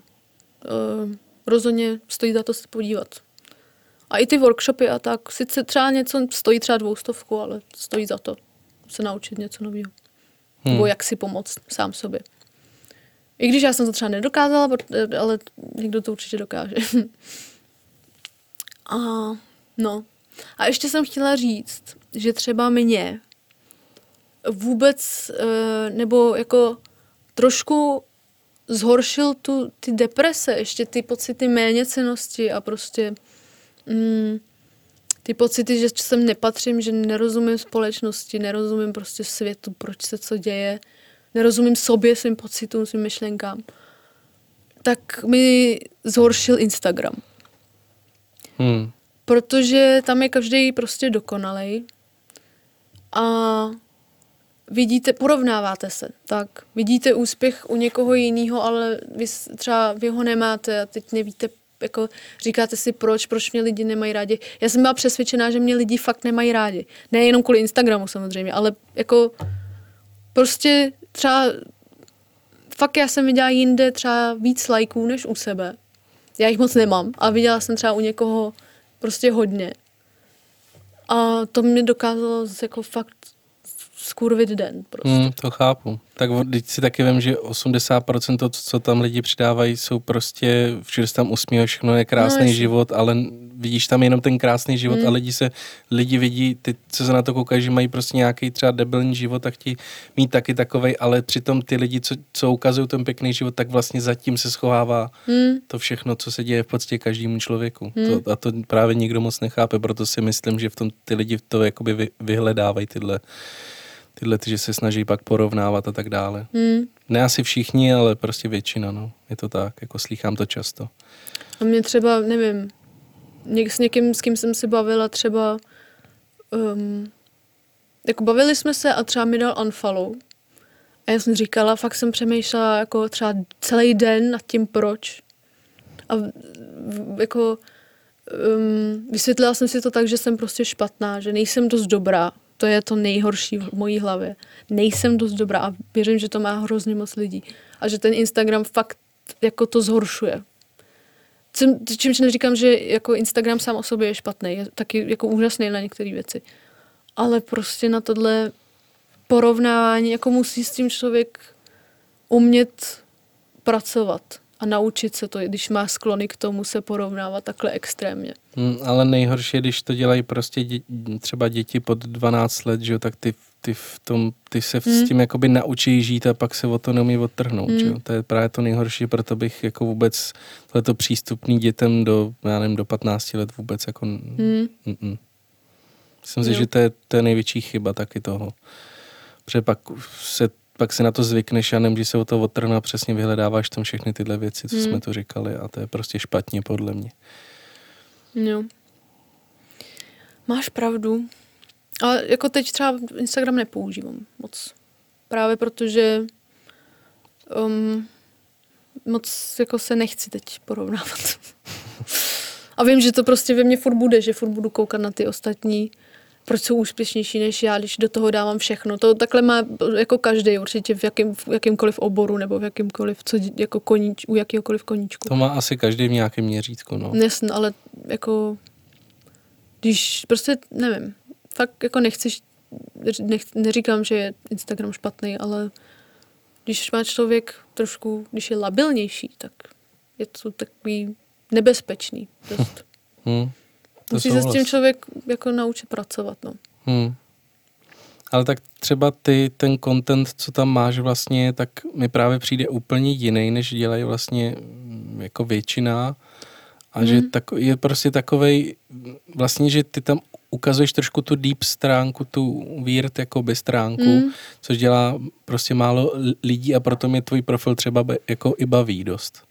rozhodně stojí za to se podívat. A i ty workshopy a tak, sice třeba něco stojí třeba dvoustovku, ale stojí za to se naučit něco nového. Hmm. Nebo jak si pomoct sám sobě. I když já jsem to třeba nedokázala, ale někdo to určitě dokáže. a no. A ještě jsem chtěla říct, že třeba mě vůbec, eh, nebo jako trošku zhoršil tu, ty deprese, ještě ty pocity méněcenosti a prostě mm, ty pocity, že sem nepatřím, že nerozumím společnosti, nerozumím prostě světu, proč se co děje, nerozumím sobě, svým pocitům, svým myšlenkám, tak mi zhoršil Instagram. Hmm. Protože tam je každý prostě dokonalej a vidíte, porovnáváte se, tak vidíte úspěch u někoho jiného, ale vy třeba vy ho nemáte a teď nevíte, jako říkáte si proč, proč mě lidi nemají rádi. Já jsem byla přesvědčená, že mě lidi fakt nemají rádi. Nejenom kvůli Instagramu samozřejmě, ale jako prostě třeba fakt já jsem viděla jinde třeba víc lajků než u sebe. Já jich moc nemám a viděla jsem třeba u někoho prostě hodně. A to mě dokázalo jako fakt skurvit den prostě. Hmm, to chápu. Tak teď si taky vím, že 80% to, co tam lidi přidávají, jsou prostě, všude se tam usmívají, všechno je krásný No, život, ale vidíš tam jenom ten krásný život Hmm. a lidi se, lidi vidí, ty, co se na to koukají, že mají prostě nějaký třeba debilní život a chtějí mít taky takovej, ale přitom ty lidi, co, co ukazují ten pěkný život, tak vlastně zatím se schovává Hmm. to všechno, co se děje v podstatě každému člověku. Hmm. To, a to právě nikdo moc nechápe, proto si myslím, že v tom ty lidi to jakoby vy, vyhledávají tyhle, tyhle, ty, že se snaží pak porovnávat a tak dále. Hmm. Ne asi všichni, ale prostě většina, no. Je to tak, jako slýchám to často. A mě třeba, nevím, něk, s někým, s kým jsem se bavila třeba, um, jako bavili jsme se a třeba mi dal unfollow. A já jsem říkala, fakt jsem přemýšlela jako třeba celý den nad tím, proč. A v- v- jako um, vysvětlila jsem si to tak, že jsem prostě špatná, že nejsem dost dobrá. To je to nejhorší v mojí hlavě. Nejsem dost dobrá a věřím, že to má hrozně moc lidí. A že ten Instagram fakt jako to zhoršuje. Čím, čímž neříkám, že jako Instagram sám o sobě je špatný, je taky jako úžasný na některé věci. Ale prostě na tohle porovnávání, jako musí s tím člověk umět pracovat a naučit se to, když má sklony k tomu se porovnávat takhle extrémně. Hmm, ale nejhorší je, když to dělají prostě dě, třeba děti pod 12 let, že jo, tak ty, ty, v tom, ty se Hmm. s tím jakoby naučí žít a pak se o to neumí odtrhnout, Hmm. že jo. To je právě to nejhorší, proto bych jako vůbec tohleto přístupný dětem do, já nevím, do 15 let vůbec jako... Hmm. Mm-mm. Myslím si, že to je, to je největší chyba taky toho. Protože pak se, pak si na to zvykneš a nemůžeš se o to odtrhnout a přesně vyhledáváš tam všechny tyhle věci, co Hmm. jsme tu říkali a to je prostě špatně podle mě. Jo. Máš pravdu. Ale jako teď třeba Instagram nepoužívám moc. Právě protože um, moc jako se nechci teď porovnávat. A vím, že to prostě ve mně furt bude, že furt budu koukat na ty ostatní, proč jsou úspěšnější než já, když do toho dávám všechno. To takhle má jako každý určitě v, jakým, v jakýmkoliv oboru nebo v jakýmkoliv, co, jako koníč, u jakýhokoliv koníčku. To má asi každý v nějakém měřítku, no. Jasně, ale jako, když prostě, nevím, fakt jako nechci, nech, neříkám, že je Instagram špatný, ale když má člověk trošku, když je labilnější, tak je to takový nebezpečný dost. Hmm. To Musí se s tím člověk jako naučit pracovat, no. Hmm. Ale tak třeba ty, ten content, co tam máš vlastně, tak mi právě přijde úplně jiný, než dělají vlastně mm, jako většina. A že Mhm. tak, je prostě takovej, vlastně, že ty tam ukazuješ trošku tu deep stránku, tu weird jakoby stránku, Mm. což dělá prostě málo lidí a proto mě tvůj profil třeba jako i baví dost.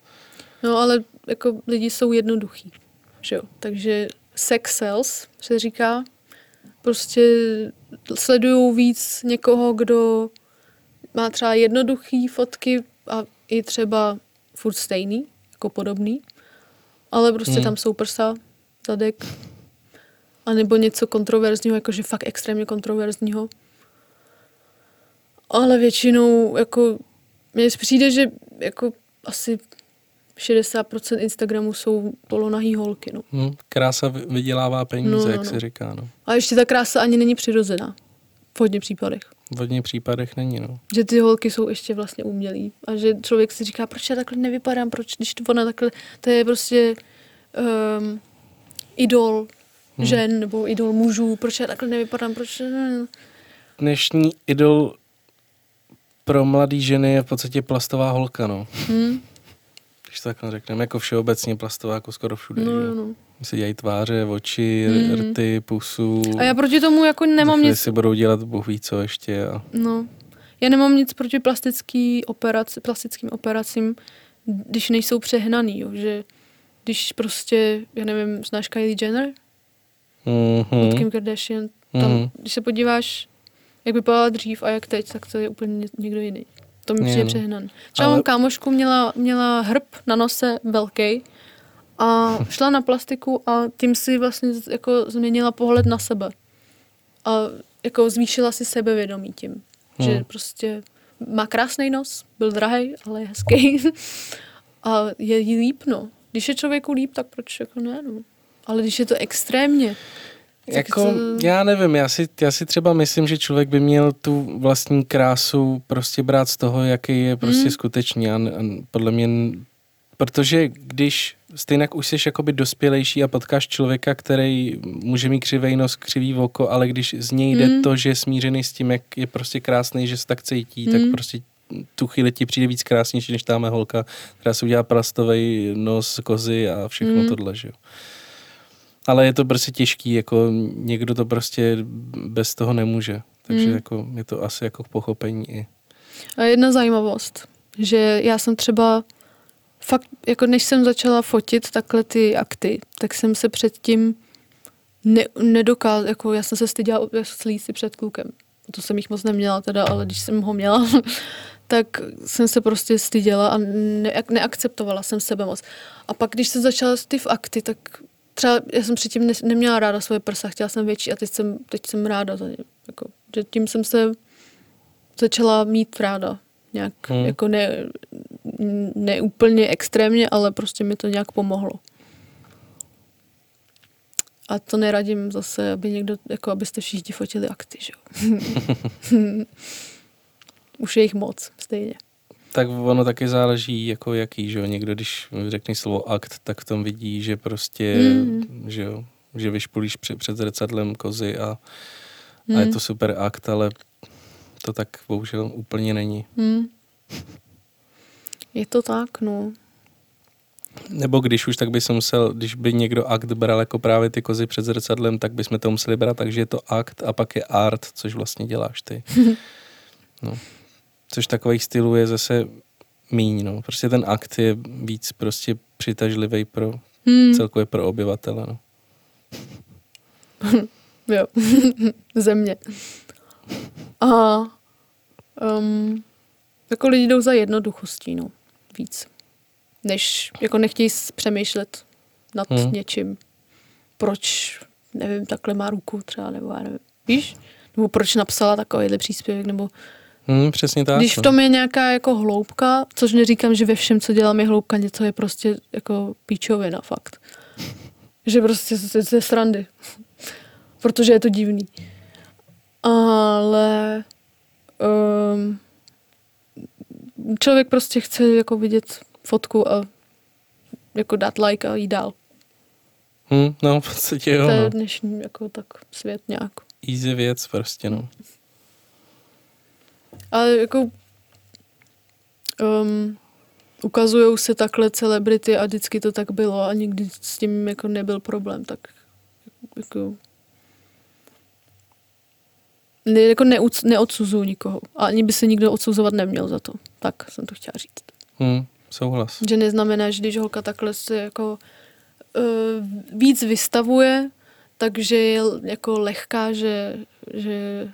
No ale jako lidi jsou jednoduchý, že jo. Takže sex sales se říká. Prostě sledují víc někoho, kdo má třeba jednoduchý fotky a i třeba furt stejný, jako podobný. Ale prostě Hmm. tam jsou prsa, zadek, a nebo něco kontroverzního, jakože fakt extrémně kontroverzního. Ale většinou jako mně přijde, že jako asi 60% Instagramu jsou polonahý holky, no. Hm, krása vy- vydělává peníze, No, no, jak no. se říká. No. A ještě ta krása ani není přirozená. V hodně případech. V hodně případech není. No. Že ty holky jsou ještě vlastně umělý. A že člověk si říká, proč já takhle nevypadám, proč, když to ona takhle, to je prostě um, idol Hmm. žen nebo idol mužů, proč já takhle nevypadám, proč... dnešní idol pro mladý ženy je v podstatě plastová holka, no. Hm? Když to takhle řekneme, jako všeobecně plastová, jako skoro všude. No, že? no, no. Si dělají tváře, oči, Mm. rty, pusu. A já proti tomu jako nemám nic, si budou dělat bůh ví co ještě. A... no, já nemám nic proti plastický operaci, plastickým operacím, když nejsou přehnaný, jo, že když prostě, já nevím, znáš Kylie Jenner? Mm-hmm. od Kim Kardashian. Tam, Mhm. Když se podíváš, jak vypadala dřív a jak teď, tak to je úplně ně- někdo jiný. To mi přijde přehnaný. Třeba Ale- mám kámošku, měla, měla hrb na nose velký a šla na plastiku a tím si vlastně jako změnila pohled na sebe. A jako zvýšila si sebevědomí tím, že Hmm. prostě má krásný nos, byl drahý, ale je hezký. a je jí líp, no. Když je člověku líp, tak proč jako ne, no. Ale když je to extrémně, Jako, to- já nevím, já si, já si třeba myslím, že člověk by měl tu vlastní krásu prostě brát z toho, jaký je prostě Mm. mm. skutečný. A, a podle mě, protože když stejně už jsi jakoby dospělejší a potkáš člověka, který může mít křivej nos, křivý oko, ale když z něj jde Mm. to, že je smířený s tím, jak je prostě krásný, že se tak cítí, Mm. tak prostě tu chvíli ti přijde víc krásnější, než táme holka, která si udělá plastový nos kozy a všechno Mm. tohle, že jo. Ale je to prostě těžký, jako někdo to prostě bez toho nemůže. Takže Mm. jako je to asi jako pochopení i. A jedna zajímavost, že já jsem třeba fakt, jako než jsem začala fotit takhle ty akty, tak jsem se předtím ne, nedokázala, jako já jsem se styděla slít si před klukem. To jsem jich moc neměla teda, ale když jsem ho měla, tak jsem se prostě styděla a ne, neakceptovala jsem sebe moc. A pak, když jsem začala ty v akty, tak třeba já jsem předtím ne, neměla ráda svoje prsa, chtěla jsem větší a teď jsem, teď jsem ráda za ně. Jako, že tím jsem se začala mít ráda. Nějak, Hmm. jako ne, ne úplně extrémně, ale prostě mi to nějak pomohlo. A to neradím zase, aby někdo, jako abyste všichni fotili akty, že jo. Už je jich moc, stejně. Tak ono taky záleží, jako jaký, že jo. Někdo, když řekne slovo akt, tak v tom vidí, že prostě, Mm. že jo, že vyšpulíš před, před zrcadlem kozy a, Hmm. a je to super akt, ale to tak bohužel úplně není. Hmm. Je to tak, no. Nebo když už, tak by se musel, když by někdo akt bral jako právě ty kozy před zrcadlem, tak bychom to museli brát, takže je to akt a pak je art, což vlastně děláš ty. No. Což takových stylů je zase míň, no. Prostě ten akt je víc prostě přitažlivý pro Hmm. celkově pro obyvatele, no. Jo. Země. A um, jako lidi jdou za jednoduchostí, no. Víc. Než, jako nechtějí přemýšlet nad Hmm. hmm. něčím. Proč, nevím, takhle má ruku třeba, nebo já nevím. Víš? Nebo proč napsala takovýhle příspěvek, nebo Hmm, přesně tak. když v no. tom je nějaká jako hloubka, což neříkám, že ve všem, co dělám, je hloubka, něco je prostě jako píčovina, fakt. Že prostě ze, srandy. Protože je to divný. Ale um, člověk prostě chce jako vidět fotku a jako dát like a jít dál. Hmm, no, v podstatě jo. To je No. dnešní jako tak svět nějak. Easy věc prostě, no. Ale jako um, ukazují se takhle celebrity a vždycky to tak bylo a nikdy s tím jako nebyl problém, tak jako ne, jako neuc, neodsuzuju nikoho. A ani by se nikdo odsuzovat neměl za to. Tak jsem to chtěla říct. Hmm, souhlas. Že neznamená, že když holka takhle se jako uh, víc vystavuje, takže je jako lehká, že, že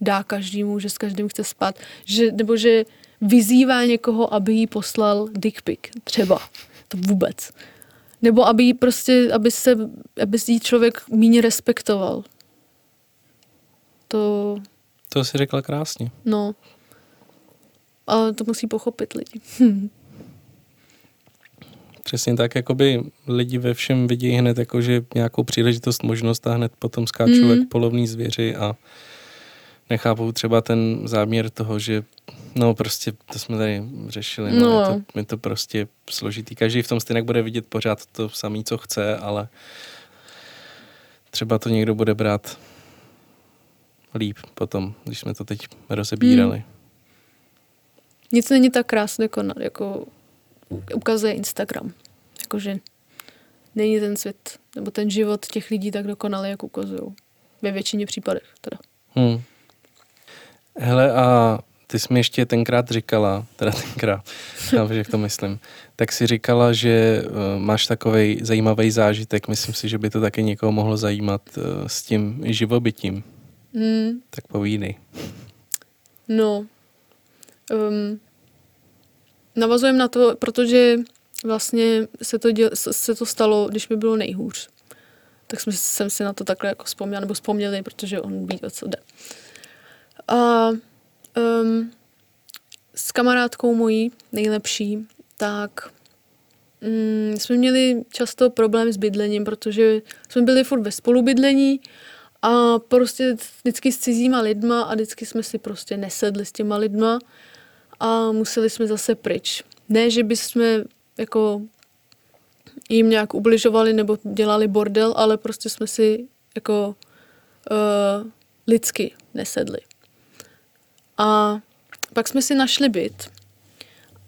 dá každému, že s každým chce spát, že, nebo že vyzývá někoho, aby jí poslal dick pic, třeba. To vůbec. Nebo aby jí prostě, aby se, aby jí člověk méně respektoval. To, To si řekla krásně. no. Ale to musí pochopit lidi. Přesně tak, jakoby lidi ve všem vidí hned jako, že nějakou příležitost, možnost a hned potom skáčou mm. jak polovní zvěři a nechápou třeba ten záměr toho, že no prostě to jsme tady řešili, no, No. Je, to, je to prostě složitý. Každý v tom stejně bude vidět pořád to samé, co chce, ale třeba to někdo bude brát líp potom, když jsme to teď rozebírali. Hmm. Nic není tak krásné, jako, na- jako ukazuje Instagram. Jakože není ten svět, nebo ten život těch lidí tak dokonalý, jak ukazují. Ve většině případech teda. Hmm. Hele, a ty jsi mi ještě tenkrát říkala, teda tenkrát, já jak to myslím, tak si říkala, že uh, máš takový zajímavý zážitek, myslím si, že by to taky někoho mohlo zajímat uh, s tím živobytím. Hmm, Tak povídej. no. Um, navazujem na to, protože vlastně se to, děl, se to stalo, když mi bylo nejhůř. Tak jsme, jsem si na to takhle jako vzpomněla, nebo vzpomněli, protože on ví, o co jde. A um, s kamarádkou mojí, nejlepší, tak mm, jsme měli často problém s bydlením, protože jsme byli furt ve spolubydlení a prostě vždycky s cizíma lidma a vždycky jsme si prostě nesedli s těma lidma a museli jsme zase pryč. Ne, že bychom jako jim nějak ubližovali nebo dělali bordel, ale prostě jsme si jako uh, lidsky nesedli. A pak jsme si našli byt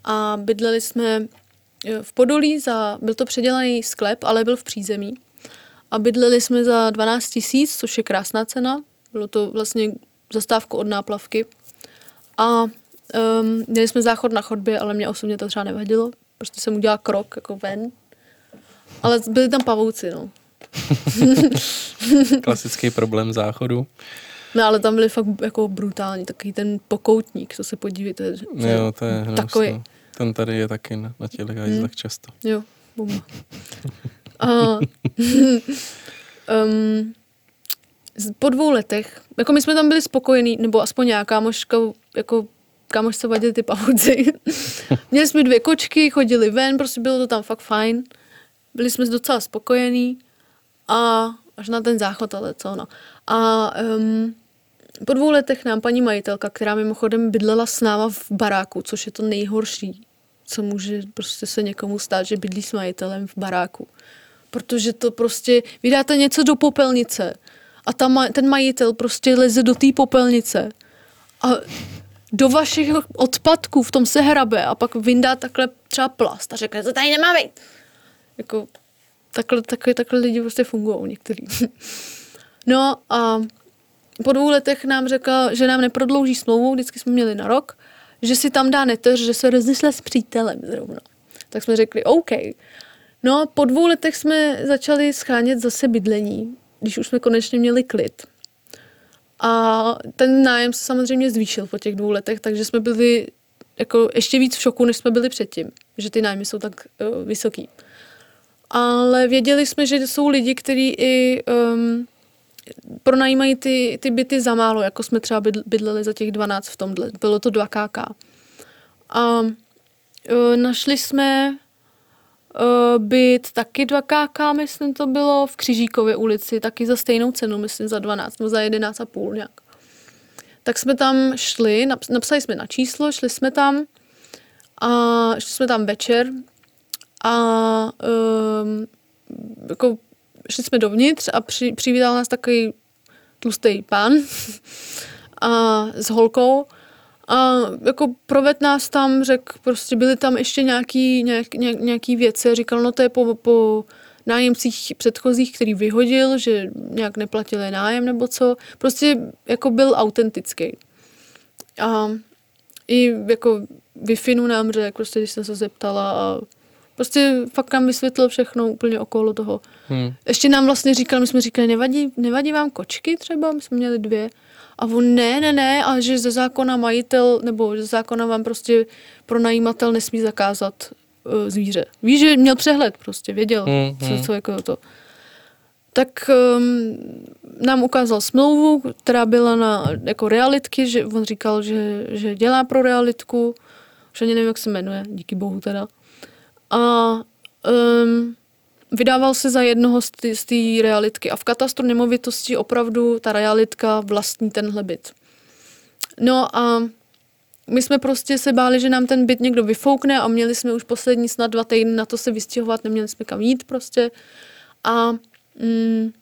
a bydleli jsme eh, v Podolí, za, byl to předělaný sklep, ale byl v přízemí. A bydleli jsme za 12 tisíc, což je krásná cena. Bylo to vlastně zastávku od náplavky. A um, měli jsme záchod na chodbě, ale mě osobně to třeba nevadilo. Prostě jsem udělala krok jako ven. Ale byli tam pavouci, no. Klasický problém záchodu. No ale tam byli fakt jako brutální, takový ten pokoutník, to se podívejte. že- Jo, to je Takový. no. Ten tady je taky na, na těch Hmm. tak často. Jo, bomba. A, um, po dvou letech, jako my jsme tam byli spokojení, nebo aspoň nějaká kámoška, jako kámošce vadili ty pavouci. Měli jsme dvě kočky, chodili ven, prostě bylo to tam fakt fajn. Byli jsme docela spokojení a až na ten záchod, ale co no. A um, po dvou letech nám paní majitelka, která mimochodem bydlela s náma v baráku, což je to nejhorší, co může prostě se někomu stát, že bydlí s majitelem v baráku. Protože to prostě, vydáte něco do popelnice a ta, ma- ten majitel prostě leze do té popelnice a do vašich odpadků v tom se hrabe a pak vyndá takhle třeba plast a řekne, to tady nemá být. Jako, takhle, takhle, takhle lidi prostě fungují některý. no a po dvou letech nám řekla, že nám neprodlouží smlouvu, vždycky jsme měli na rok, že si tam dá neteř, že se rozešla s přítelem zrovna. Tak jsme řekli OK. No po dvou letech jsme začali schánět zase bydlení když už jsme konečně měli klid. A ten nájem se samozřejmě zvýšil po těch dvou letech, takže jsme byli jako ještě víc v šoku, než jsme byli předtím, že ty nájmy jsou tak uh, vysoký. Ale věděli jsme, že jsou lidi, kteří i um, pronajímají ty, ty byty za málo, jako jsme třeba bydleli za těch 12 v tomhle. Bylo to 2 KK. A uh, našli jsme uh, byt taky 2 KK, myslím to bylo, v Křižíkově ulici, taky za stejnou cenu, myslím za 12 nebo za 11,5 nějak. Tak jsme tam šli, napsali jsme na číslo, šli jsme tam a šli jsme tam večer a um, jako šli jsme dovnitř a při, přivítal nás takový tlustý pán a s holkou a jako proved nás tam, řekl, prostě byly tam ještě nějaký, nějak, nějak, nějaký věci. Říkal, no to je po, po nájemcích předchozích, který vyhodil, že nějak neplatili nájem nebo co. Prostě jako byl autentický. A i jako wi nám řekl, prostě když jsem se zeptala a prostě fakt nám vysvětlil všechno úplně okolo toho. Hmm. Ještě nám vlastně říkal, my jsme říkali, nevadí, nevadí vám kočky třeba, my jsme měli dvě. A on ne, ne, ne, a že ze zákona majitel, nebo ze zákona vám prostě pronajímatel nesmí zakázat uh, zvíře. Víš, že měl přehled prostě, věděl, mm, co, hmm. co jako to. Tak um, nám ukázal smlouvu, která byla na jako realitky, že on říkal, že, že dělá pro realitku, už ani nevím, jak se jmenuje, díky bohu teda. A um, vydával se za jednoho z té realitky a v katastru nemovitosti opravdu ta realitka vlastní tenhle byt. No a my jsme prostě se báli, že nám ten byt někdo vyfoukne a měli jsme už poslední snad dva týdny na to se vystěhovat, neměli jsme kam jít prostě. A mm,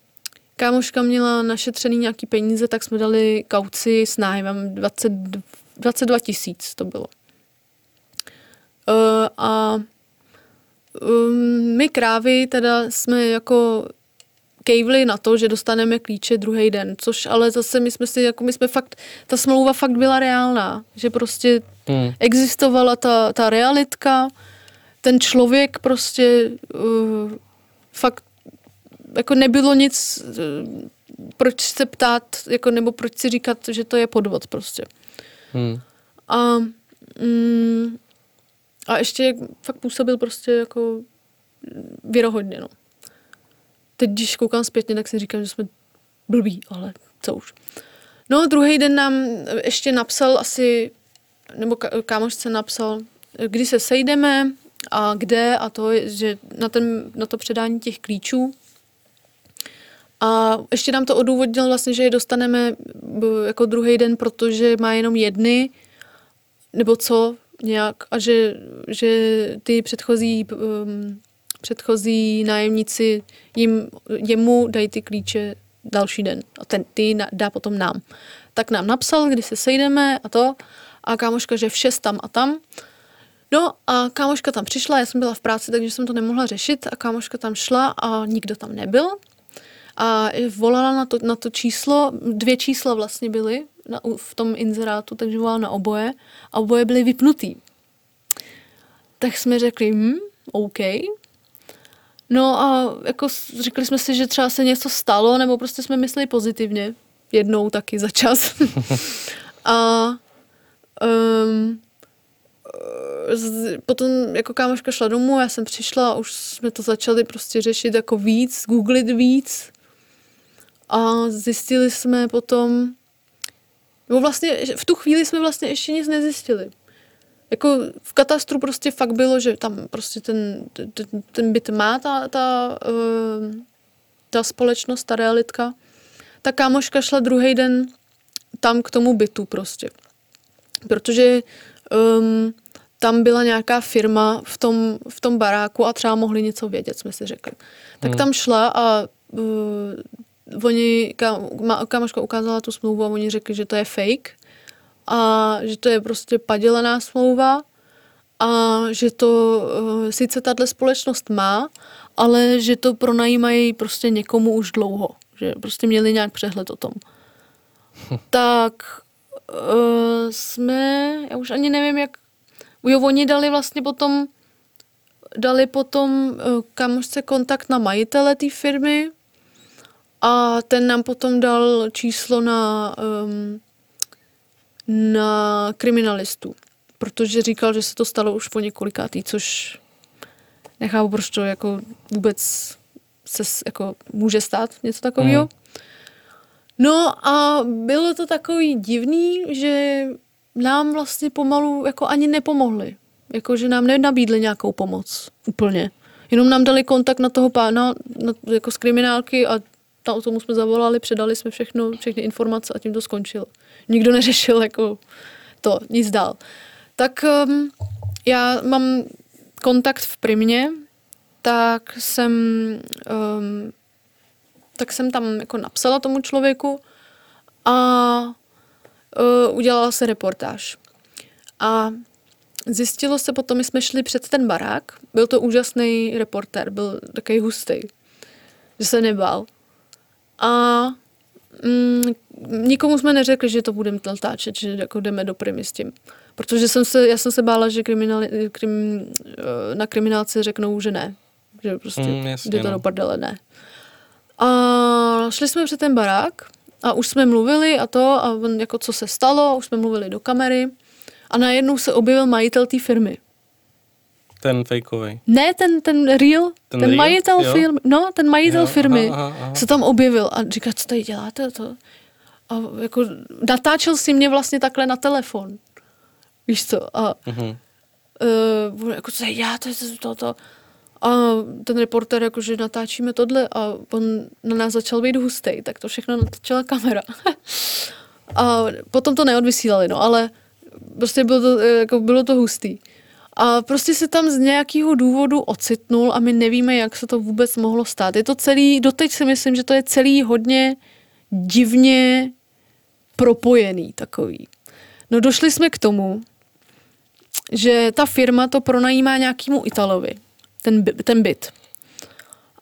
kámoška měla našetřený nějaký peníze, tak jsme dali kauci s nájmem 20, 22 tisíc to bylo. Uh, a um, my krávy teda jsme jako kejvli na to, že dostaneme klíče druhý den, což ale zase my jsme si, jako my jsme fakt, ta smlouva fakt byla reálná, že prostě hmm. existovala ta, ta realitka, ten člověk prostě uh, fakt jako nebylo nic, uh, proč se ptát, jako, nebo proč si říkat, že to je podvod prostě. Hmm. A mm, a ještě fakt působil prostě jako věrohodně, no. Teď, když koukám zpětně, tak si říkám, že jsme blbí, ale co už. No, druhý den nám ještě napsal asi, nebo kámošce napsal, kdy se sejdeme a kde a to, že na, ten, na to předání těch klíčů. A ještě nám to odůvodnil vlastně, že je dostaneme jako druhý den, protože má jenom jedny, nebo co, nějak a že, že ty předchozí um, předchozí nájemníci jim, jemu dají ty klíče další den a ten ty dá potom nám. Tak nám napsal, kdy se sejdeme a to a kámoška, že v tam a tam. No a kámoška tam přišla, já jsem byla v práci, takže jsem to nemohla řešit a kámoška tam šla a nikdo tam nebyl. A volala na to, na to číslo, dvě čísla vlastně byly na, v tom inzerátu, takže volala na oboje a oboje byly vypnutý. Tak jsme řekli, hm, OK. No a jako řekli jsme si, že třeba se něco stalo, nebo prostě jsme mysleli pozitivně. Jednou taky za čas. a um, potom jako kámoška šla domů, já jsem přišla a už jsme to začali prostě řešit jako víc, googlit víc. A zjistili jsme potom, nebo vlastně v tu chvíli jsme vlastně ještě nic nezjistili. Jako v katastru prostě fakt bylo, že tam prostě ten, ten, ten byt má ta, ta, uh, ta společnost, ta realitka. Ta kámoška šla druhý den tam k tomu bytu prostě. Protože um, tam byla nějaká firma v tom, v tom baráku a třeba mohli něco vědět, jsme si řekli. Tak hmm. tam šla a uh, oni, kámoška ukázala tu smlouvu a oni řekli, že to je fake a že to je prostě padělená smlouva a že to uh, sice tahle společnost má, ale že to pronajímají prostě někomu už dlouho, že prostě měli nějak přehled o tom. tak uh, jsme, já už ani nevím, jak, jo, oni dali vlastně potom, dali potom uh, kamošce kontakt na majitele té firmy A ten nám potom dal číslo na, um, na kriminalistu, protože říkal, že se to stalo už po několikátý, což nechápu, proč to jako vůbec se jako může stát něco takového. Mm. No a bylo to takový divný, že nám vlastně pomalu jako ani nepomohli. Jako, že nám nenabídli nějakou pomoc úplně. Jenom nám dali kontakt na toho pána na, jako z kriminálky a tam tomu jsme zavolali, předali jsme všechno, všechny informace a tím to skončilo. Nikdo neřešil jako to, nic dál. Tak um, já mám kontakt v Primě, tak jsem, um, tak jsem tam jako napsala tomu člověku a uh, udělala se reportáž. A zjistilo se potom, my jsme šli před ten barák, byl to úžasný reportér, byl takový hustý, že se nebál. A mm, nikomu jsme neřekli, že to budeme natáčet, že jako jdeme do primy s tím. Protože jsem se, já jsem se bála, že kriminali, krim, eh, na kriminálce řeknou, že ne. Že prostě Mm, jasně, jde to no. do prdele, ne. A šli jsme před ten barák a už jsme mluvili a to, a jako co se stalo, už jsme mluvili do kamery a najednou se objevil majitel té firmy. Ten fejkovej. Ne ten, ten real, Ten ten, real? majitel Jo. firmy, no, ten majitel Jo, firmy aha, aha, aha. se tam objevil a říká, co tady děláte to? A jako natáčel si mě vlastně takhle na telefon. Víš co? A Mhm. uh, jako co tady děláte, to, to, to. A ten reporter jakože natáčíme tohle a on na nás začal být hustý, tak to všechno natáčela kamera. a potom to neodvysílali, no, ale prostě bylo to, eh, jako bylo to hustý. A prostě se tam z nějakého důvodu ocitnul a my nevíme, jak se to vůbec mohlo stát. Je to celý, doteď si myslím, že to je celý hodně divně propojený takový. No došli jsme k tomu, že ta firma to pronajímá nějakému Italovi, ten, ten byt.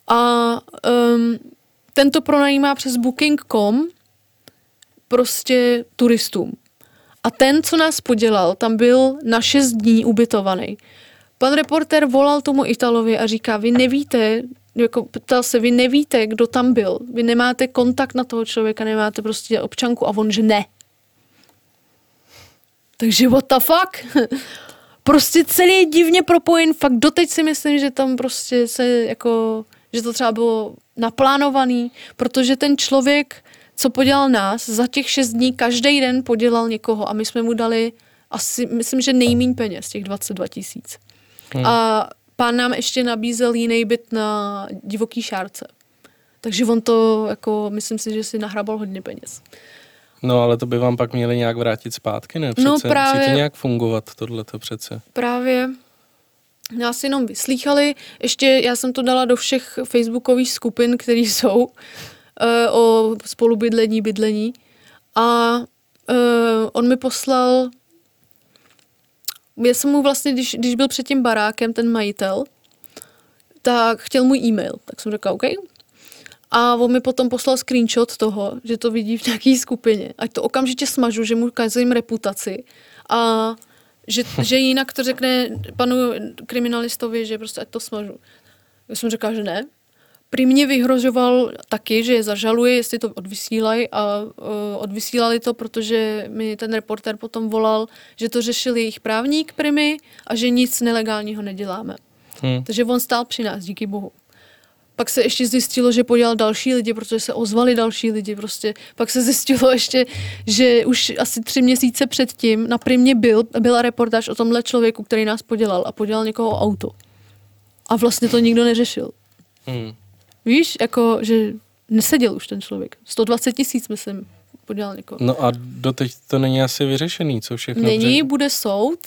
A um, ten to pronajímá přes booking.com prostě turistům. A ten, co nás podělal, tam byl na 6 dní ubytovaný. Pan reporter volal tomu Italovi a říká, vy nevíte, jako ptal se, vy nevíte, kdo tam byl. Vy nemáte kontakt na toho člověka, nemáte prostě občanku a on, že ne. Takže what the fuck? prostě celý je divně propojen, fakt doteď si myslím, že tam prostě se jako, že to třeba bylo naplánovaný, protože ten člověk, co podělal nás, za těch šest dní každý den podělal někoho a my jsme mu dali asi, myslím, že nejmíň peněz, těch 22 tisíc. Hmm. A pán nám ještě nabízel jiný byt na divoký šárce. Takže on to, jako, myslím si, že si nahrabal hodně peněz. No ale to by vám pak měli nějak vrátit zpátky, ne? Přece No, musí právě. to nějak fungovat, tohleto přece. Právě nás jenom vyslýchali. Ještě já jsem to dala do všech facebookových skupin, které jsou o spolubydlení, bydlení. A eh, on mi poslal, já jsem mu vlastně, když, když byl před tím barákem ten majitel, tak chtěl můj e-mail. Tak jsem řekla, OK. A on mi potom poslal screenshot toho, že to vidí v nějaké skupině. Ať to okamžitě smažu, že mu kazím reputaci. A že, že jinak to řekne panu kriminalistovi, že prostě ať to smažu. Já jsem řekla, že ne. Prý mě vyhrožoval taky, že je zažaluje, jestli to odvysílají a uh, odvysílali to, protože mi ten reporter potom volal, že to řešil jejich právník primy a že nic nelegálního neděláme. Hm. Takže on stál při nás, díky bohu. Pak se ještě zjistilo, že podělal další lidi, protože se ozvali další lidi. Prostě. Pak se zjistilo ještě, že už asi tři měsíce předtím na Primě byl, byla reportáž o tomhle člověku, který nás podělal a podělal někoho o auto. A vlastně to nikdo neřešil. Hm. Víš, jako, že neseděl už ten člověk. 120 tisíc, myslím, podělal někoho. No a doteď to není asi vyřešený, co všechno. Není, Bře- bude soud,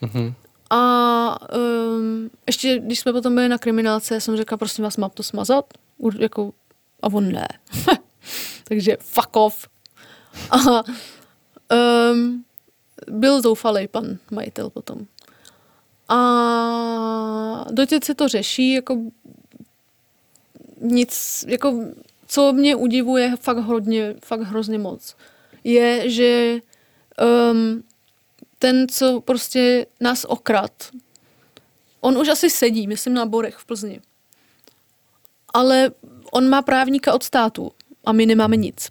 Mhm. A um, ještě, když jsme potom byli na kriminálce, já jsem řekla, prosím vás, mám to smazat? Ur, jako, a on ne. Takže fuck off. A um, byl zoufalý pan majitel potom. A doteď se to řeší, jako nic, jako co mě udivuje fakt hodně, fakt hrozně moc, je, že um, ten, co prostě nás okrad, on už asi sedí, myslím, na Borech v Plzni. ale on má právníka od státu a my nemáme nic.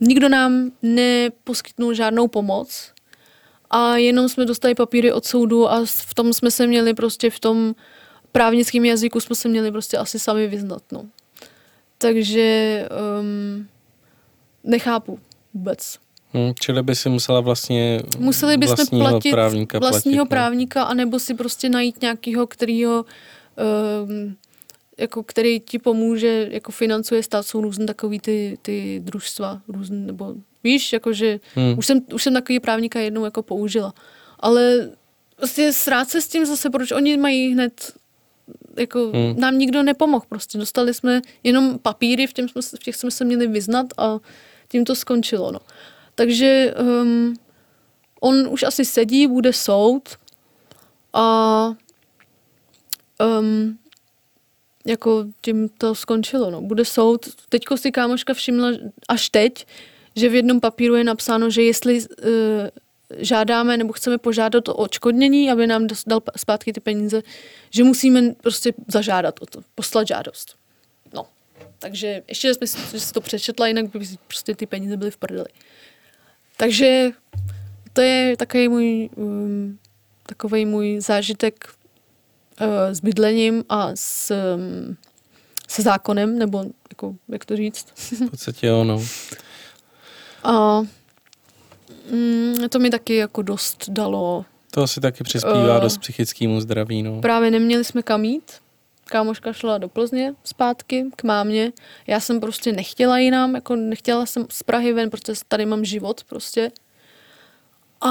Nikdo nám neposkytnul žádnou pomoc a jenom jsme dostali papíry od soudu a v tom jsme se měli prostě v tom právnickém jazyku jsme se měli prostě asi sami vyznat. No. Takže um, nechápu vůbec. Hmm, čili by si musela vlastně Museli bychom vlastního platit právníka vlastního platit, no. právníka, anebo si prostě najít nějakého, kterýho, um, jako který ti pomůže, jako financuje stát, jsou různé takový ty, ty družstva, různé, nebo víš, jakože Hmm. už, jsem, už jsem takový právníka jednou jako použila. Ale vlastně srát se s tím zase, proč oni mají hned jako Hmm. nám nikdo nepomohl prostě. Dostali jsme jenom papíry, v, těm jsme, se- v těch jsme se měli vyznat a tím to skončilo. No. Takže um, on už asi sedí, bude soud a um, jako tím to skončilo. No. Bude soud. Teďko si kámoška všimla až teď, že v jednom papíru je napsáno, že jestli uh, žádáme nebo chceme požádat o odškodnění, aby nám dal zpátky ty peníze, že musíme prostě zažádat o to, poslat žádost. No, takže ještě jsme si, že si to přečetla, jinak by si prostě ty peníze byly v prdeli. Takže to je takový můj, um, takový můj zážitek uh, s bydlením a s, um, se zákonem, nebo jako, jak to říct. V podstatě ono. A mm, to mi taky jako dost dalo. To asi taky přispívá Eh. dost psychickému zdraví, no. Právě neměli jsme kam jít. Kámoška šla do Plzně zpátky k mámě. Já jsem prostě nechtěla jinam, jako nechtěla jsem z Prahy ven, protože tady mám život prostě. A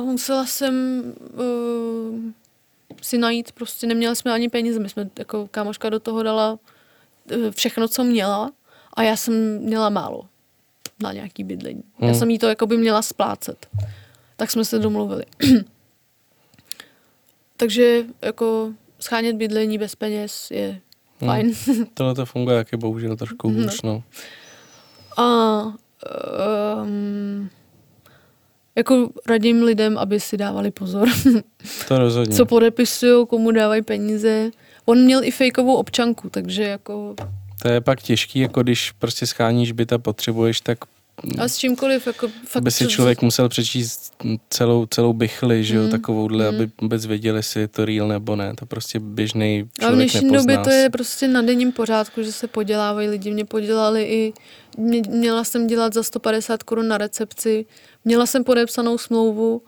musela jsem uh, si najít, prostě neměli jsme ani peníze. My jsme, jako kámoška do toho dala uh, všechno, co měla a já jsem měla málo na nějaký bydlení. Já Hmm. jsem jí to jako by měla splácet. Tak jsme se domluvili. Takže jako schánět bydlení bez peněz je Hmm. fajn. Tohle to funguje taky bohužel trošku No. hůř, no. A um, jako radím lidem, aby si dávali pozor, To rozhodně. co podepisují, komu dávají peníze. On měl i fejkovou občanku, takže jako To je pak těžký, jako když prostě scháníš byt a potřebuješ, tak a s čímkoliv, jako fakt... by si člověk musel přečíst celou, celou bychli, že jo, Mm, takovouhle, mm. aby vůbec věděli, jestli je to real nebo ne. To prostě běžný A v člověk dnešní době to je prostě na denním pořádku, že se podělávají lidi. Mě podělali i, mě, měla jsem dělat za 150 korun na recepci, měla jsem podepsanou smlouvu,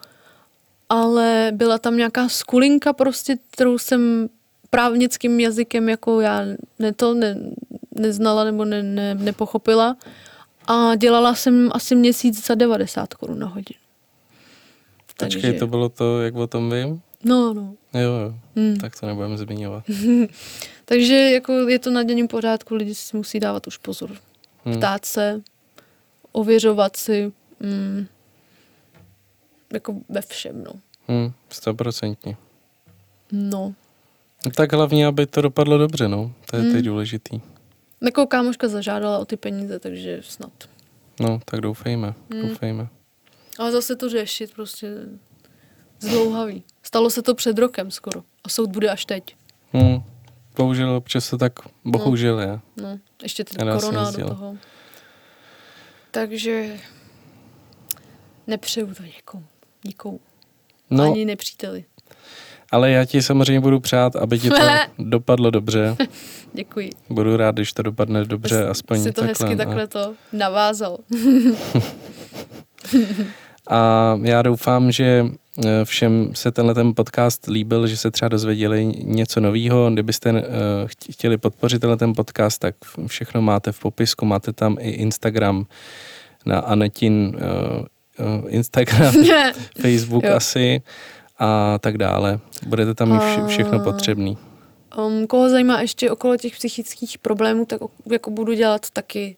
ale byla tam nějaká skulinka prostě, kterou jsem právnickým jazykem jako já ne to ne, neznala nebo ne, ne, nepochopila. A dělala jsem asi měsíc za 90 korun na hodinu. Počkej, to bylo to, jak o tom vím? No, no. Jo, jo. Hmm. Tak to nebudeme zmiňovat. Takže jako je to na denním pořádku, lidi si musí dávat už pozor. Hmm. Ptát se, ověřovat si, mm, jako ve všem, no. Hmm, stoprocentně. No. No tak hlavně, aby to dopadlo dobře, no. To je Hmm. teď důležitý. Jako kámoška zažádala o ty peníze, takže snad. No, tak doufejme, Hmm. doufejme. Ale zase to řešit prostě zdlouhavý. Stalo se to před rokem skoro. A soud bude až teď. Hmm. Bohužel občas to tak, bohužel je. No, ještě teď Nedá se korona do toho. Takže nepřeju to někomu. Nikomu. No, Ani nepříteli. Ale já ti samozřejmě budu přát, aby ti to dopadlo dobře. Děkuji. Budu rád, když to dopadne dobře, Jsi- aspoň jsi to takhle. hezky no. takhle to navázal. A já doufám, že eh, všem se tenhle ten podcast líbil, že se třeba dozvěděli něco nového. Kdybyste eh, cht- chtěli podpořit tenhle ten podcast, tak všechno máte v popisku. Máte tam i Instagram na Anetin eh, Instagram, Facebook asi a tak dále. Budete tam mít vše, všechno potřebný. Um, koho zajímá ještě okolo těch psychických problémů, tak jako budu dělat taky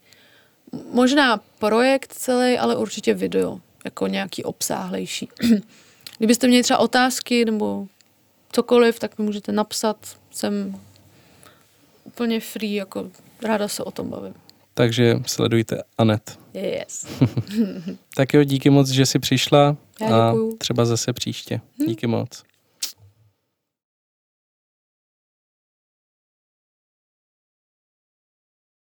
možná projekt celý, ale určitě video, jako nějaký obsáhlejší. Kdybyste měli třeba otázky nebo cokoliv, tak mi můžete napsat. Jsem úplně free, jako ráda se o tom bavím. Takže sledujte Anet. Yes. Tak jo, díky moc, že jsi přišla Já a děkuju. třeba zase příště. Díky moc.